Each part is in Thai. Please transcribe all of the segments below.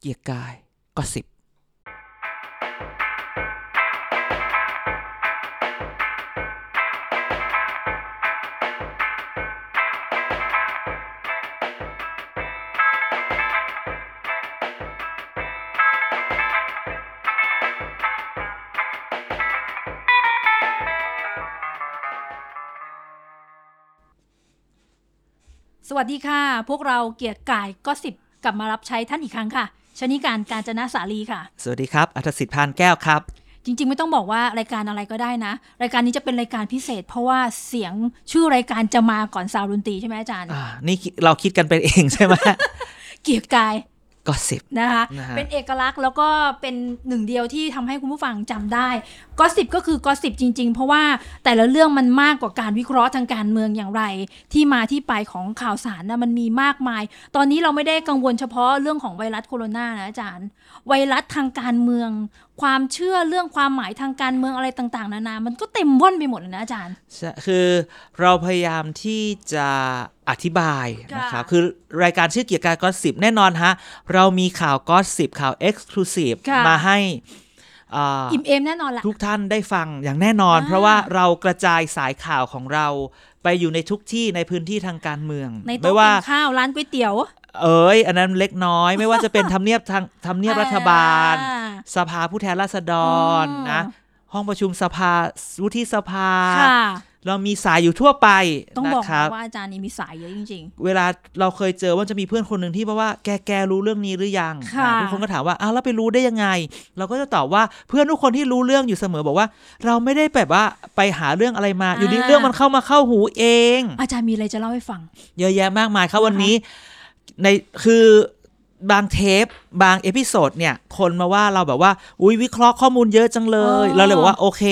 เกียร์กายก็สิบสวัสดีค่ะ พวกเราเกียรติกายก็สิบกลับมารับใช้ท่านอีกครั้งค่ะ ชนิการการจนะสาลีค่ะ สวัสดีครับ อัธสิทธิ์พานแก้วครับ จริง ๆ ไม่ต้องบอกว่ารายการอะไรก็ได้นะ รายการนี้จะเป็นรายการพิเศษ เพราะว่าเสียงชื่อรายการจะมาก่อนซาวดนตรีใช่ไหมอาจารย์ อ่า นี่คิดเราคิดกันไปเองใช่ไหม เกียรติกาย ก็สิบนะคะนะฮะเป็นเอกลักษณ์แล้วก็เป็นหนึ่งเดียวที่ทำให้คุณผู้ฟังจำได้ก็สิบก็คือก็สิบจริง ๆ เพราะว่าแต่ละเรื่องมันมากกว่าการวิเคราะห์ทางการเมืองอย่างไร ที่มาที่ไปของข่าวสารนะมันมีมากมาย ตอนนี้เราไม่ได้กังวลเฉพาะเรื่องของไวรัสโคโรนานะอาจารย์ ไวรัสทางการเมือง ความเชื่อเรื่องความหมายทางการเมืองอะไรต่าง ๆ นานา มันก็เต็มว่อนไปหมดเลยนะอาจารย์ใช่คือเราพยายามที่จะอธิบายนะครับค่ะคือรายการชื่อเกียร์กายก็สิบแน่นอนฮะ เรามีข่าวก็สิบข่าวเอ็กซ์คลูซีฟค่ะมาให้อ่าอิ่มเอมแน่นอนละทุกท่านได้ฟังอย่างแน่นอนอ่าเพราะว่าเรากระจายสายข่าวของเราไปอยู่ในทุกที่ในพื้นที่ทางการเมืองในไม่โต๊ะว่ากินข้าวร้านก๋วยเตี๋ยว เอ้ยอันนั้นเล็กน้อยไม่ว่าจะเป็นทำเนียบทางทำเนียบรัฐบาลอ่าสภาผู้แทนราษฎรอ๋อนะห้องประชุมสภาวุฒิสภาค่ะเรามีสายอยู่ทั่วไปต้องนะบอกครับนะว่าอาจารย์นี่มีสายเยอะจริงเวลาเราเคยเจอว่าจะมีเพื่อนคนหนึ่งที่บอกว่าแกแกรู้เรื่องนี้หรือยังค่ะอะทุกคนก็ถามว่าอ้าวแล้วไปรู้ได้ยังไง เราก็จะตอบว่าเพื่อนทุกคนที่รู้เรื่องอยู่เสมอบอกว่า เราไม่ได้แบบว่าไปหาเรื่องอะไรมา อยู่ดีเรื่องมันเข้ามาเข้าหูเองๆอาจารย์มีอะไรจะเล่าให้ฟัง เยอะแยะมากมายครับนะคะวันนี้ ในคือบางเทปบาง episode เนี่ย คนมาว่าเราแบบว่า อุ้ยวิเคราะห์ข้อมูลเยอะจังเลย เราเลยบอกว่า โอเค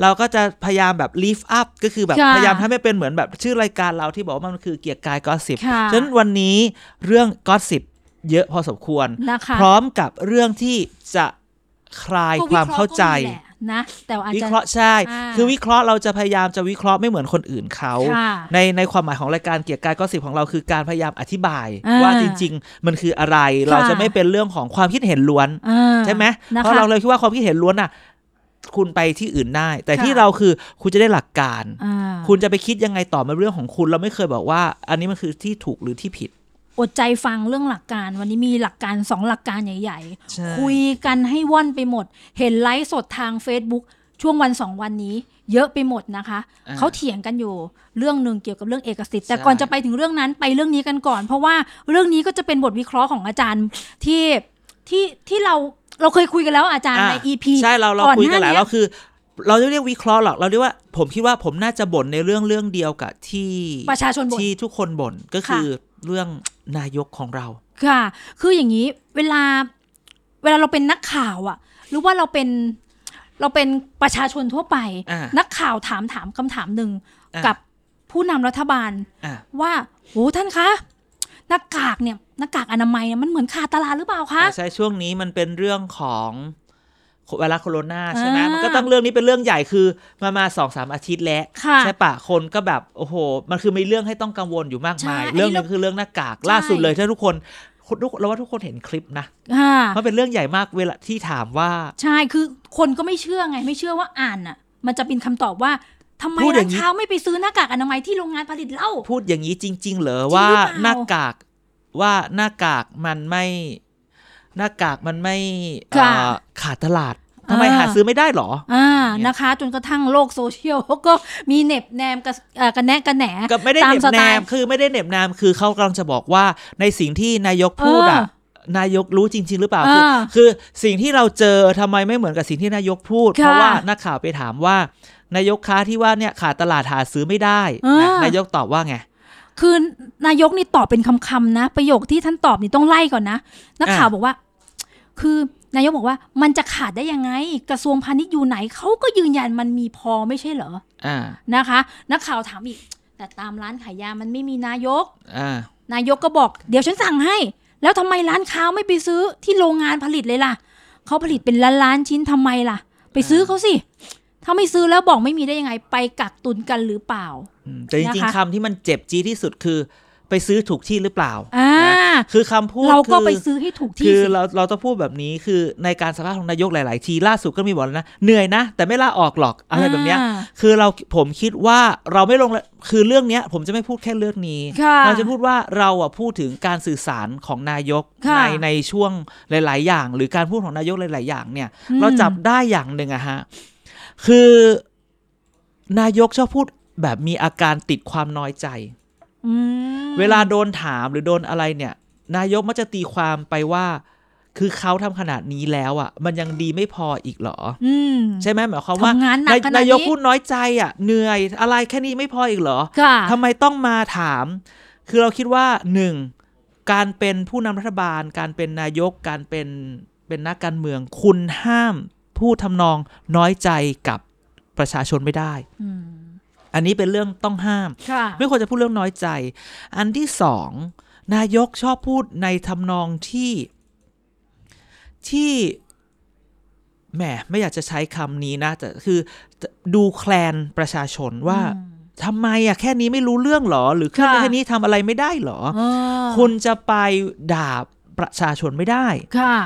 เราก็จะพยายามแบบ lift up ก็คือแบบค่ะพยายามให้ไม่เป็นเหมือนแบบชื่อรายการเราที่บอกว่ามันคือเกียกกาย gossip ค่ะฉะนั้นวันนี้เรื่องก็สิบเยอะพอสมควรนะคะพร้อมกับเรื่องที่จะคลายก็ความเข้าใจ วิเคราะห์ก็มีแหละนะแต่ว่าอาจวิจะเคราะห์ใช่อ่าคือวิเคราะห์เราจะพยายามจะวิเคราะห์ไม่เหมือนคนอื่นเขาค่ะในในความหมายของรายการเกียรติกายก็สิบของเราคือการพยายามอธิบายอ่าว่าจริง ๆ มันคืออะไรเราจะไม่เป็นเรื่องของความคิดเห็นล้วนอ่าใช่ไหมนะคะเพราะเราเลยคิดว่าความคิดเห็นล้วนอะคุณไปที่อื่นได้ แต่ค่ะที่เราคือคุณจะได้หลักการอ่าคุณจะไปคิดยังไงต่อมาเรื่องของคุณ เราไม่เคยบอกว่า อันนี้มันคือที่ถูกหรือที่ผิด อดใจฟังเรื่องหลักการ วันนี้มีหลักการสองหลักการใหญ่ใช่ๆ คุยกันให้ว่อนไปหมด เห็นไลฟ์สดทาง Facebook ช่วงวันสองวันนี้ เยอะไปหมดนะคะอ่าเขาเถียงกันอยู่เรื่องหนึ่งเกี่ยวกับเรื่องเอกสิทธิ์ แต่ใช่ก่อนจะไปถึงเรื่องนั้นไปเรื่องนี้กันก่อน เพราะว่าเรื่องนี้ก็จะเป็นบทวิเคราะห์ของอาจารย์ที่ที่ที่เราเราเคยคุยกันแล้วอาจารย์อะใน EP ใช่เราเราก่อนคุยกันหหน้าลายเนี้ยเราคือ เราจะเรียกวิเคราะห์หรอกเราเรียกว่าผมคิดว่าผมน่าจะบ่นในเรื่องเรื่องเดียวกับที่ประชาชนบ่นที่ทุกคนบ่นก็คือเรื่อง นายกของเรา ค่ะ คืออย่างนี้เวลาเวลาเราเป็นนักข่าวอะหรือว่าเราเป็นเราเป็นประชาชนทั่วไปอ่านักข่าวถามถามคำถามหนึ่งอ่ากับผู้นำรัฐบาลอะว่าโหท่านคะหน้ากากเนี่ยหน้ากากอนามัยเนี่ยมันเหมือนขาดตลาดหรือเปล่าคะ ใช่ช่วงนี้มันเป็นเรื่องของ ไวรัสโคโรนาใช่ไหมอ่ามัมันก็ต้องเรื่องนี้เป็นเรื่องใหญ่คือมามาสองสามอาทิตย์แล้วค่ะใช่ปะคนก็แบบโอ้โห มันคือมีเรื่องให้ต้องกังวลอยู่มากมายใช่เรื่องอันนี้นึเรางคือเรื่องหน้ากากใช่ล่าสุดเลยถ้าทุกคนทุกเราว่าทุกคนเห็นคลิปนะค่ะเพราะเป็นเรื่องใหญ่มากเวลาที่ถามว่า ใช่คือคนก็ไม่เชื่อไงไม่เชื่อว่าอ่านอะ มันจะเป็นคำตอบว่าทำไมพูดอร้าย่านงนี้ค้าไม่ไปซื้อหน้ากากอนามัยที่โรงงานผลิตเหล้าพูดอย่างนี้จริง ๆ เหรอจริงว่าหรือเปล่าหน้ากากว่าหน้ากากมันไม่ หน้ากากมันไม่เอ่อขาดตลาดทำไมอ่าหาซื้อไม่ได้เหรอ อ่าเนี่ยนะคะ จนกระทั่งโลกโซเชียลก็มีเหน็บแนมกระเอ่อกระแนะกระแหนก็ไม่ได้ตามเหน็บสแนไตล์มคือไม่ได้เหน็บแนม คือเขากำลังจะบอกว่าในสิ่งที่นายกพูดอะเอนายกรู้จริง ๆ หรือเปล่า คืออ่าคือสิ่งที่เราเจอทำไมไม่เหมือนกับสิ่งที่นายกพูดค่ะเพราะว่านักข่าวไปถามว่านายกค้าที่ว่าเนี่ยขาดตลาดหาซื้อไม่ได้นะอ่านนายกตอบว่าไงคือนายกนี่ตอบเป็นคำๆนะ ประโยคที่ท่านตอบนี่ต้องไล่ก่อนนะ นักข่าวบอกว่า คือนายกบอกว่ามันจะขาดได้ยังไง กระทรวงพาณิชย์อยู่ไหนเขาก็ยืนยันมันมีพอไม่ใช่เหรออ่านะคะ นักข่าวถามอีก แต่ตามร้านขายยามันไม่มีนายกอ่านายกก็บอก เดี๋ยวฉันสั่งให้ แล้วทำไมร้านค้าไม่ไปซื้อที่โรงงานผลิตเลยล่ะเขาผลิตเป็นล้านล้านๆชิ้นทำไมล่ะ ไปซื้อเขาสิถ้าไม่ซื้อแล้วบอกไม่มีได้ยังไงไปกักตุนกันหรือเปล่าอืมแต่จริงนะคะๆคำที่มันเจ็บจี๊ดที่สุดคือ ไปซื้อถูกที่หรือเปล่าอ่านะคือคำพูดเราก็คือไปซื้อให้ถูกที่คือสิเราเราต้องพูดแบบนี้คือในการสัมภาษณ์ของนายกหลาย ๆ ทีล่าสุดก็มีบอกแล้วนะเหนื่อยนะ แต่ไม่ลาออกหรอกอะไรแบบเนี้ยอ่าคือเราผมคิดว่าเราไม่ลงละคือเรื่องเนี้ย ผมจะไม่พูดแค่เรื่องนี้ค่ะเราจะพูดว่าเราอะพูดถึงการสื่อสารของนายกค่ะในในช่วงหลาย ๆ อย่าง หรือการพูดของนายกหลาย ๆ อย่างเนี่ยอืมเราจับได้อย่างหนึ่งอะฮะคือนายกชอบพูดแบบมีอาการติดความน้อยใจอืม เวลาโดนถามหรือโดนอะไรเนี่ย นายกมักจะตีความไปว่า คือเขาทำขนาดนี้แล้วอะ มันยังดีไม่พออีกเหรออืมใช่ไหมหมายความว่าทำงานหนักนายขนาดนี้นายกพูดน้อยใจอะ เหนื่อยอะไรแค่นี้ไม่พออีกเหรอค่ะทำไมต้องมาถาม คือเราคิดว่าหนึ่งการเป็นผู้นำรัฐบาล การเป็นนายกการเป็นเป็นนักการเมือง คุณห้ามพูดทำนองน้อยใจกับประชาชนไม่ได้ อืมอันนี้เป็นเรื่องต้องห้ามค่ะไม่ควรจะพูดเรื่องน้อยใจ อันที่สองนายกชอบพูดในทำนองที่ที่แหมไม่อยากจะใช้คำนี้นะแต่คือดูแคลนประชาชนว่าทำไมอะแค่นี้ไม่รู้เรื่องเหรอ หรือแค่ค่ะแค่นี้ทำอะไรไม่ได้เหรอเออคุณจะไปด่า ประชาชนไม่ได้ค่ะ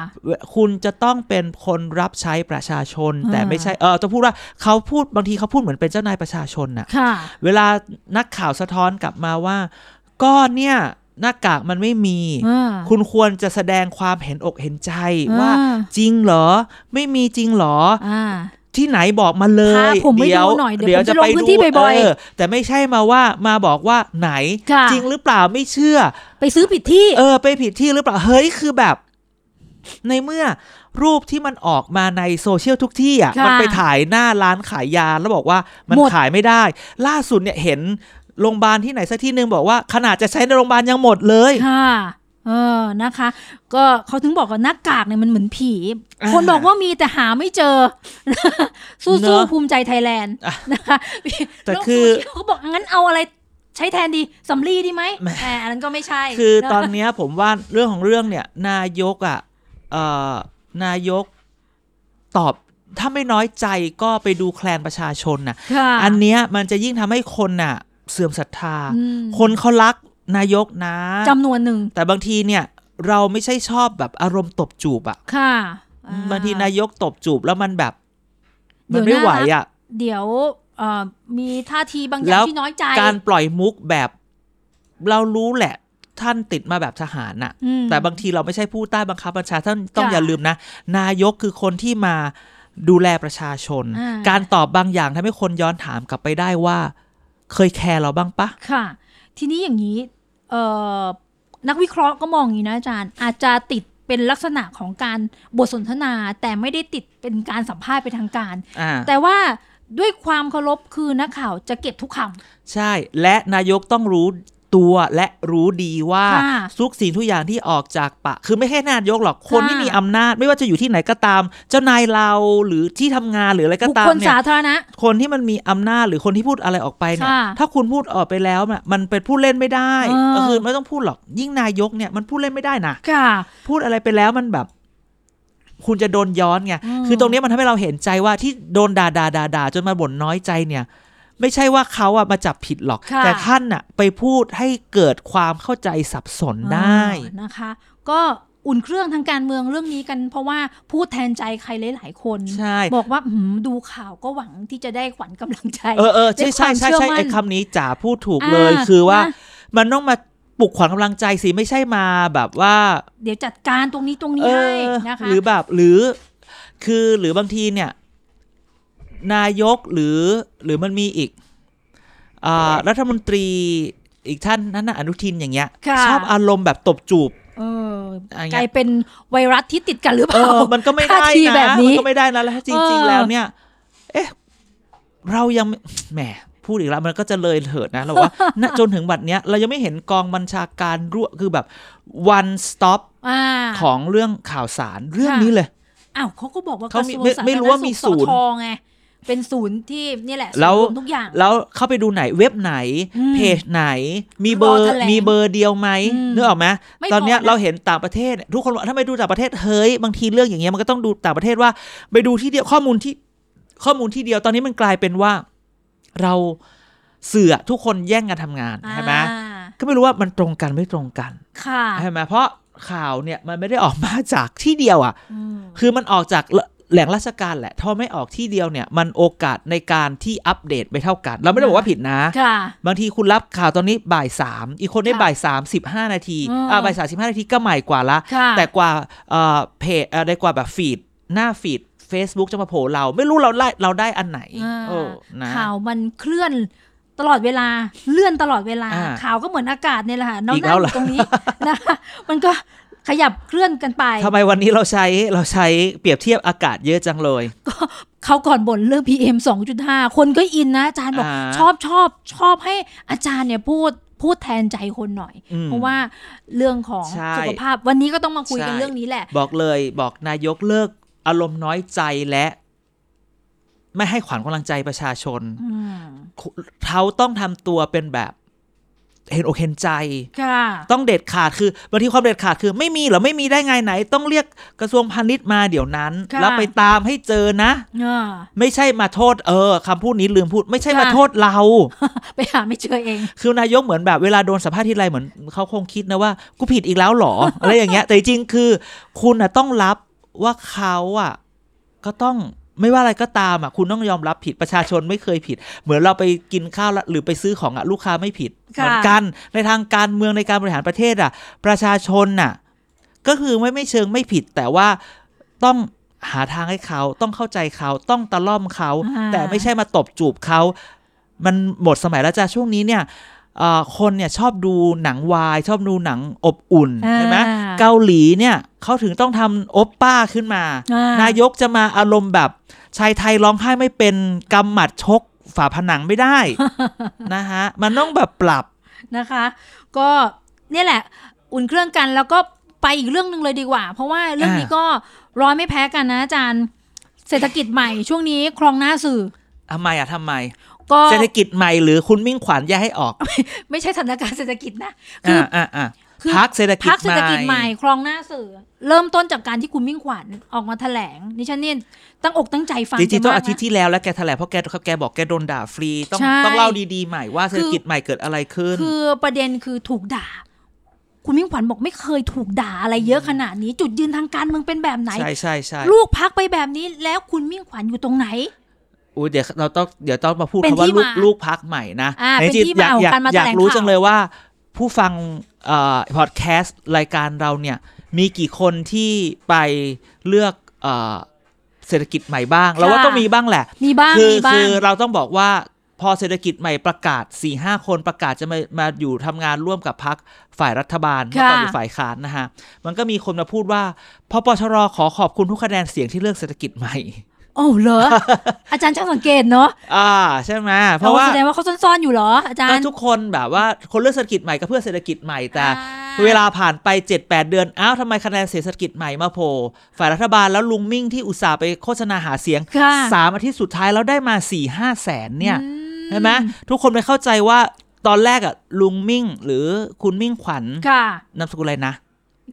คุณจะต้องเป็นคนรับใช้ประชาชน แต่อ่าไม่ใช่เออต้องพูดว่าเขาพูดบางทีเขาพูดเหมือนเป็นเจ้านายประชาชนน่ะค่ะ เวลานักข่าวสะท้อนกลับมาว่า ก็เนี่ยหน้ากากมันไม่มีอ่าคุณควรจะแสดงความเห็นอกเห็นใจอ่าว่าจริงเหรอ ไม่มีจริงเหรออ่า ที่ไหนบอกมาเลยพาผมไปดูหน่อยเดี๋ยวผมจะลงพื้นที่บ่อยๆเแต่ไม่ใช่มาว่ามาบอกว่าไหนค่ะจริงหรือเปล่าไม่เชื่อ ไปซื้อผิดที่ เออ ไปผิดที่หรือเปล่าเฮ้ยคือแบบ ในเมื่อรูปที่มันออกมาในโซเชียลทุกที่อะค่ะมันไปถ่ายหน้าร้านขายยาแล้วบอกว่ามันหมดขายไม่ได้ ล่าสุดเนี่ยเห็นโรงพยาบาลที่ไหนสักที่หนึ่งบอกว่าขนาดจะใช้ในโรงพยาบาลยังหมดเลยค่ะ เออนะคะ ก็เขาถึงบอกว่าหน้ากากเนี่ยมันเหมือนผีอ่าคนบอกว่ามีแต่หาไม่เจอ สู้เนสู้อะภูมิใจไทยแลนด์อะนะคะแต่โลกคือโซเชียลเขาบอกงั้นเอาอะไรใช้แทนดีสำลีดีไหมแหมแหมอันนั้นก็ไม่ใช่ คือนะตอนเนี้ยผมว่าเรื่องของเรื่องเนี่ย นายกอะเอ่อนายกตอบถ้าไม่น้อยใจก็ไปดูแคลนประชาชนน่ะค่ะ อันเนี้ยมันจะยิ่งทำให้คนน่ะ เสื่อมศรัทธาอืมคนเขารัก นายกนะจำนวนหนึ่ง แต่บางทีเนี่ย เราไม่ใช่ชอบแบบอารมณ์ตบจูบอะค่ะอ่บางทีนายกตบจูบแล้วมันแบบเดี๋มันยวไม่ไหวน่ารักอะเดี๋ยวเอ่อมีท่าทีบางอแล้ย่างวที่น้อยใจ การปล่อยมุกแบบ เรารู้แหละท่านติดมาแบบทหารน่ะอืมแต่บางทีเราไม่ใช่ผู้ใต้บังคับบัญชาท่านต้องค่ะอย่าลืมนะ นายกคือคนที่มาดูแลประชาชนอ่าการตอบบางอย่างทำให้คนย้อนถามกลับไปได้ว่า เคยแคร์เราบ้างปะค่ะ ทีนี้อย่างนี้เอ่อนักวิเคราะห์ก็มองอย่างนี้นะอาจารย์ อาจจะติดเป็นลักษณะของการบทสนทนา แต่ไม่ได้ติดเป็นการสัมภาษณ์เป็นทางการอ่าแต่ว่าด้วยความเคารพคือนักข่าวจะเก็บทุกคใช่และนายกต้องรู้ ตัวและรู้ดีว่าค่ะทุกสิ่งทุกอย่างที่ออกจากปากคือไม่แค่นายกหรอกคนค่ะที่มีอำนาจ ไม่ว่าจะอยู่ที่ไหนก็ตาม เจ้านายเราหรือที่ทำงานหรืออะไรำก็บุคตามคลเนี่ยสาธารณะคนที่มันมีอำนาจหรือคนที่พูดอะไรออกไปเนี่ยค่ะถ้าคุณพูดออกไปแล้วน่ะมันเป็นพูดเล่นไม่ได้เออก็คือไม่ต้องพูดหรอกยิ่งนายกเนี่ยมันพูดเล่นไม่ได้นะค่ะ พูดอะไรไปแล้วมันแบบคุณจะโดนย้อนไงอืมคือตรงเนี้ยมันทำให้เราเห็นใจว่าที่โดนด่าด่าด่าด่าจนมาบ่นน้อยใจเนี่ย ไม่ใช่ว่าเขาอะมาจับผิดหรอกค่ะแต่ท่านอะไปพูดให้เกิดความเข้าใจสับสนได้อ่านะคะ ก็อุ่นเครื่องทางการเมืองเรื่องนี้กัน เพราะว่าพูดแทนใจใครหลายๆคนใช่บอกว่าหืมดูข่าวก็หวังที่จะได้ขวัญกำลังใจ เออเออใช่ใช่ใช่ด้วยความเชื่ใช่อมั่นไอ้คำนี้จ๋าพูดถูกเลยอ่าคือว่านะมันต้องมาปลุกขวัญกำลังใจสิไม่ใช่มาแบบว่า เดี๋ยวจัดการตรงนี้ตรงนี้เอให้อนะคะหรือแบบหรือ คือหรือบางทีเนี่ย นายกหรือหรือมันมีอีกอ่ารัฐมนตรีอีกท่านนั้นน่ะอนุทินอย่างเงี้ยค่ะชอบอารมณ์แบบตบจูบเอออะไรกลาเงี้ยยเป็นไวรัสที่ติดกันหรือเปเอล่าอมันก็ไม่ได้ท่าทีนะแบบนี้มันก็ไม่ได้นะแล้วจริงเออๆแล้วเนี่ย เอ๊ะเรายังไม่แหมพูดอีกแล้วมันก็จะเลยเถิดนะเราว่าณจนถึงบัดเนี้ยเรายังไม่เห็นกองบัญชาการรั่วคือแบบ one stop อ่าของเรื่องข่าวสารเรื่องค่ะนี้เลยอ้าวเขาก็บอกว่ากเขาระมีทรวงไม่สาธารณไม่รู้ว่ามีสุขศูนย์สทไง เป็นศูนย์ที่นี่แหละศูนย์แล้วรวมทุกอย่าง แล้วเข้าไปดูไหนเว็บไหนอืมเพจไหน มีเบอร์รอแถลงมีเบอร์เดียวไหมอืมนึกออกไหมไม่ตอนเนี้ยพอนะเราเห็นต่างประเทศเนี่ยทุกคนบอกถ้าไปดูต่างประเทศเฮ้ยบางทีเรื่องอย่างเงี้ยมันก็ต้องดูต่างประเทศว่า ไปดูที่เดียวข้อมูลที่ข้อมูลที่เดียวตอนนี้มันกลายเป็นว่าเราเสือทุกคนแย่งกันทำงานใช่ไหมอ่าก็ไม่รู้ว่ามันตรงกันไม่ตรงกันค่ะใช่ไหมเพราะข่าวเนี่ยมันไม่ได้ออกมาจากที่เดียวอะอืมคือมันออกจาก แหล่งราชการแหละถ้าไม่ออกที่เดียวเนี่ย มันโอกาสในการที่อัปเดตไม่เท่ากัน เราไม่ได้บอกว่าผิดนะค่ะบางทีคุณรับข่าวตอนนี้บ่ายสามอีกคนได้ค่ะบ่ายสามสิบห้านาทีอืมอ่าบ่ายสามสิบห้านาทีก็ใหม่กว่าละค่ะแต่กว่าเอ่อเพจเอ่อได้กว่าแบบฟีดหน้าฟีด Facebook จะมาโผล่เรา ไม่รู้เราไล่เราได้อันไหนอ่าโอ้นะข่าวมันเคลื่อนตลอดเวลาเลื่อนตลอดเวลาอ่าข่าวก็เหมือนอากาศเนี่ยแหละค่ะน้องอีกนั่แล้งวอเหรอยู่ตรงนี้นะคะมันก็ ขยับเคลื่อนกันไปทำไมวันนี้เราใช้เราใช้เปรียบเทียบอากาศเยอะจังเลยเขาก่อนบ่นเรื่อง PM 2.5 คนก็อินนะอาจารย์บอกอ่าชอบชอบชอบให้อาจารย์เนี่ยพูดพูดแทนใจคนหน่อยอืมเพราะว่าเรื่องของใช่สุขภาพวันนี้ก็ต้องมาคุยกันใช่เรื่องนี้แหละ บอกเลยบอกนายกเลิกอารมณ์น้อยใจและ ไม่ให้ขวัญกำลังใจประชาชนอืมเขาต้องทำตัวเป็นแบบ เห็นอกเห็นใจค่ะต้องเด็ดขาดคือบางทีความเด็ดขาดคือ ไม่มีเหรอไม่มีได้ไงไหน ต้องเรียกกระทรวงพาณิชย์มาเดี๋ยวนั้นค่ะแล้วไปตามให้เจอนะอ่าไม่ใช่มาโทษเออคำพูดนี้ลืมพูด ไม่ใช่ค่ะมาโทษเรา ไปหาไม่เจอเอง คือนายกเหมือนแบบเวลาโดนสัมภาษณ์ทีไรเหมือนเขาคงคิดนะว่ากูผิดอีกแล้วเหรออะไรอย่างเงี้ย แต่จริงๆคือ คุณน่ะต้องรับว่าเขาอะ ก็ต้อง ไม่ว่าอะไรก็ตามอะคุณต้องยอมรับผิดประชาชนไม่เคยผิด เหมือนเราไปกินข้าวแล้วหรือไปซื้อของอะลูกค้าไม่ผิดค่ะเหมือนกันในทางการเมืองในการบริหารประเทศอะ ประชาชนน่ะ ก็คือไม่ไม่เชิงไม่ผิด แต่ว่าต้องหาทางให้เขาต้องเข้าใจเขาต้องตะล่อมเขาอ่าแต่ไม่ใช่มาตบจูบเขา มันหมดสมัยแล้วจ้าช่วงนี้เนี่ยเอ่อ คนเนี่ยชอบดูหนังวาย ชอบดูหนังอบอุ่นอ่าใช่ไหมเกาหลีเนี่ยเขาถึงต้องทำโอปป้าขึ้นมาอ่านนายกจะมาอารมณ์แบบชายไทยร้องไห้ไม่เป็นกำหมัดชกฝาผนังไม่ได้นะฮะมันต้องแบบปรับนะคะ ก็เนี่ยแหละ อุ่นเครื่องกันแล้วก็ไปอีกเรื่องหนึ่งเลยดีกว่า เพราะว่าเรื่องนี้อ่าก็ร้อนไม่แพ้กันนะอาจารย์ เศรษฐกิจใหม่ช่วงนี้ครองหน้าสื่อทำไมอะทำไม ก็เศรษฐกิจใหม่หรือคุณมิ่งขวัญอย่าให้ออก ไม่ใช่สถานการณ์เศรษฐกิจนะคืออ่าอ่าอ่าคือพักเศรษฐกิจพักเศรษฐกิจใหใหม่ม่ครองหน้าสื่อ เริ่มต้นจากการที่คุณมิ่งขวัญออกมาแถลงดิฉันเนี่ยตั้งอกตั้งใจฟังจริงๆแกต้องมากอาทิตย์นะที่แล้วแล้วแกแถลงเพราะแกแกบอกแกโดนด่าฟรี ต้องใช่ต้องเล่าดีๆใหม่ว่าเศรษฐกิจใหม่เกิดอะไรขึ้น คือประเด็นคือถูกด่า คุณมิ่งขวัญบอกไม่เคยถูกด่าอะไรเยอะขนาดนี้ จุดยืนทางการเมืองเป็นแบบไหนใช่ใช่ใช่ลูกพักไปแบบนี้แล้วคุณมิ่งขวัญอยู่ตรงไหน อุ้ยเดี๋ยวเราต้องเดี๋ยวต้องมาพูดเป็นคำว่าที่ลูกมาลูกพักใหม่นะอ่าแต่เป็นจริงที่ๆอยากมาของอยากการมาอยากแถลงรู้ข่าวจังเลยว่า ผู้ฟังเอ่อพอดแคสต์รายการเราเนี่ย มีกี่คนที่ไปเลือกเอ่อเศรษฐกิจใหม่บ้าง เราว่าต้องมีบ้างแหละ มีบ้างคือมีบ้าคืงอเราต้องบอกว่าพอเศรษฐกิจใหม่ประกาศ4ี่ห้าคนประกาศจะมามาอยู่ทำงานร่วมกับพักฝ่ายรัฐบาลเมื่อก่อนอยู่ฝ่ายค้านนะฮะ มันก็มีคนมาพูดว่าพปชรขอขอบคุณทุกคะแนนเสียงที่เลือกเศรษฐกิจใหม่ โอ้เหรอ อาจารย์ช่างสังเกตเนาะอ่าใช่ไหมเพราะว่าแสดงว่าเขาซ่อนๆอยู่เหรอ อาจารก็ย์ทุกคนแบบว่าคนเลือกเศรษฐกิจใหม่ก็เพื่อเศรษฐกิจใหม่แต่อ่เวลาผ่านไป 7-8 เดือน อ้าวทำไมคะแนนเศรษฐกิจใหม่มาโผล่ฝ่ายรัฐบาลแล้วลุงมิ่งที่อุตส่าห์ไปโฆษณาหาเสียงค่ะสามอาทิตย์สุดท้ายแล้วได้มา4ี่ห้าแสนเนี่ยอืมใช่ไหมทุกคนไปเข้าใจว่าตอนแรกอะลุงมิ่งหรือคุณมิ่งขวัญค่ะนามสกุลอะไรนะ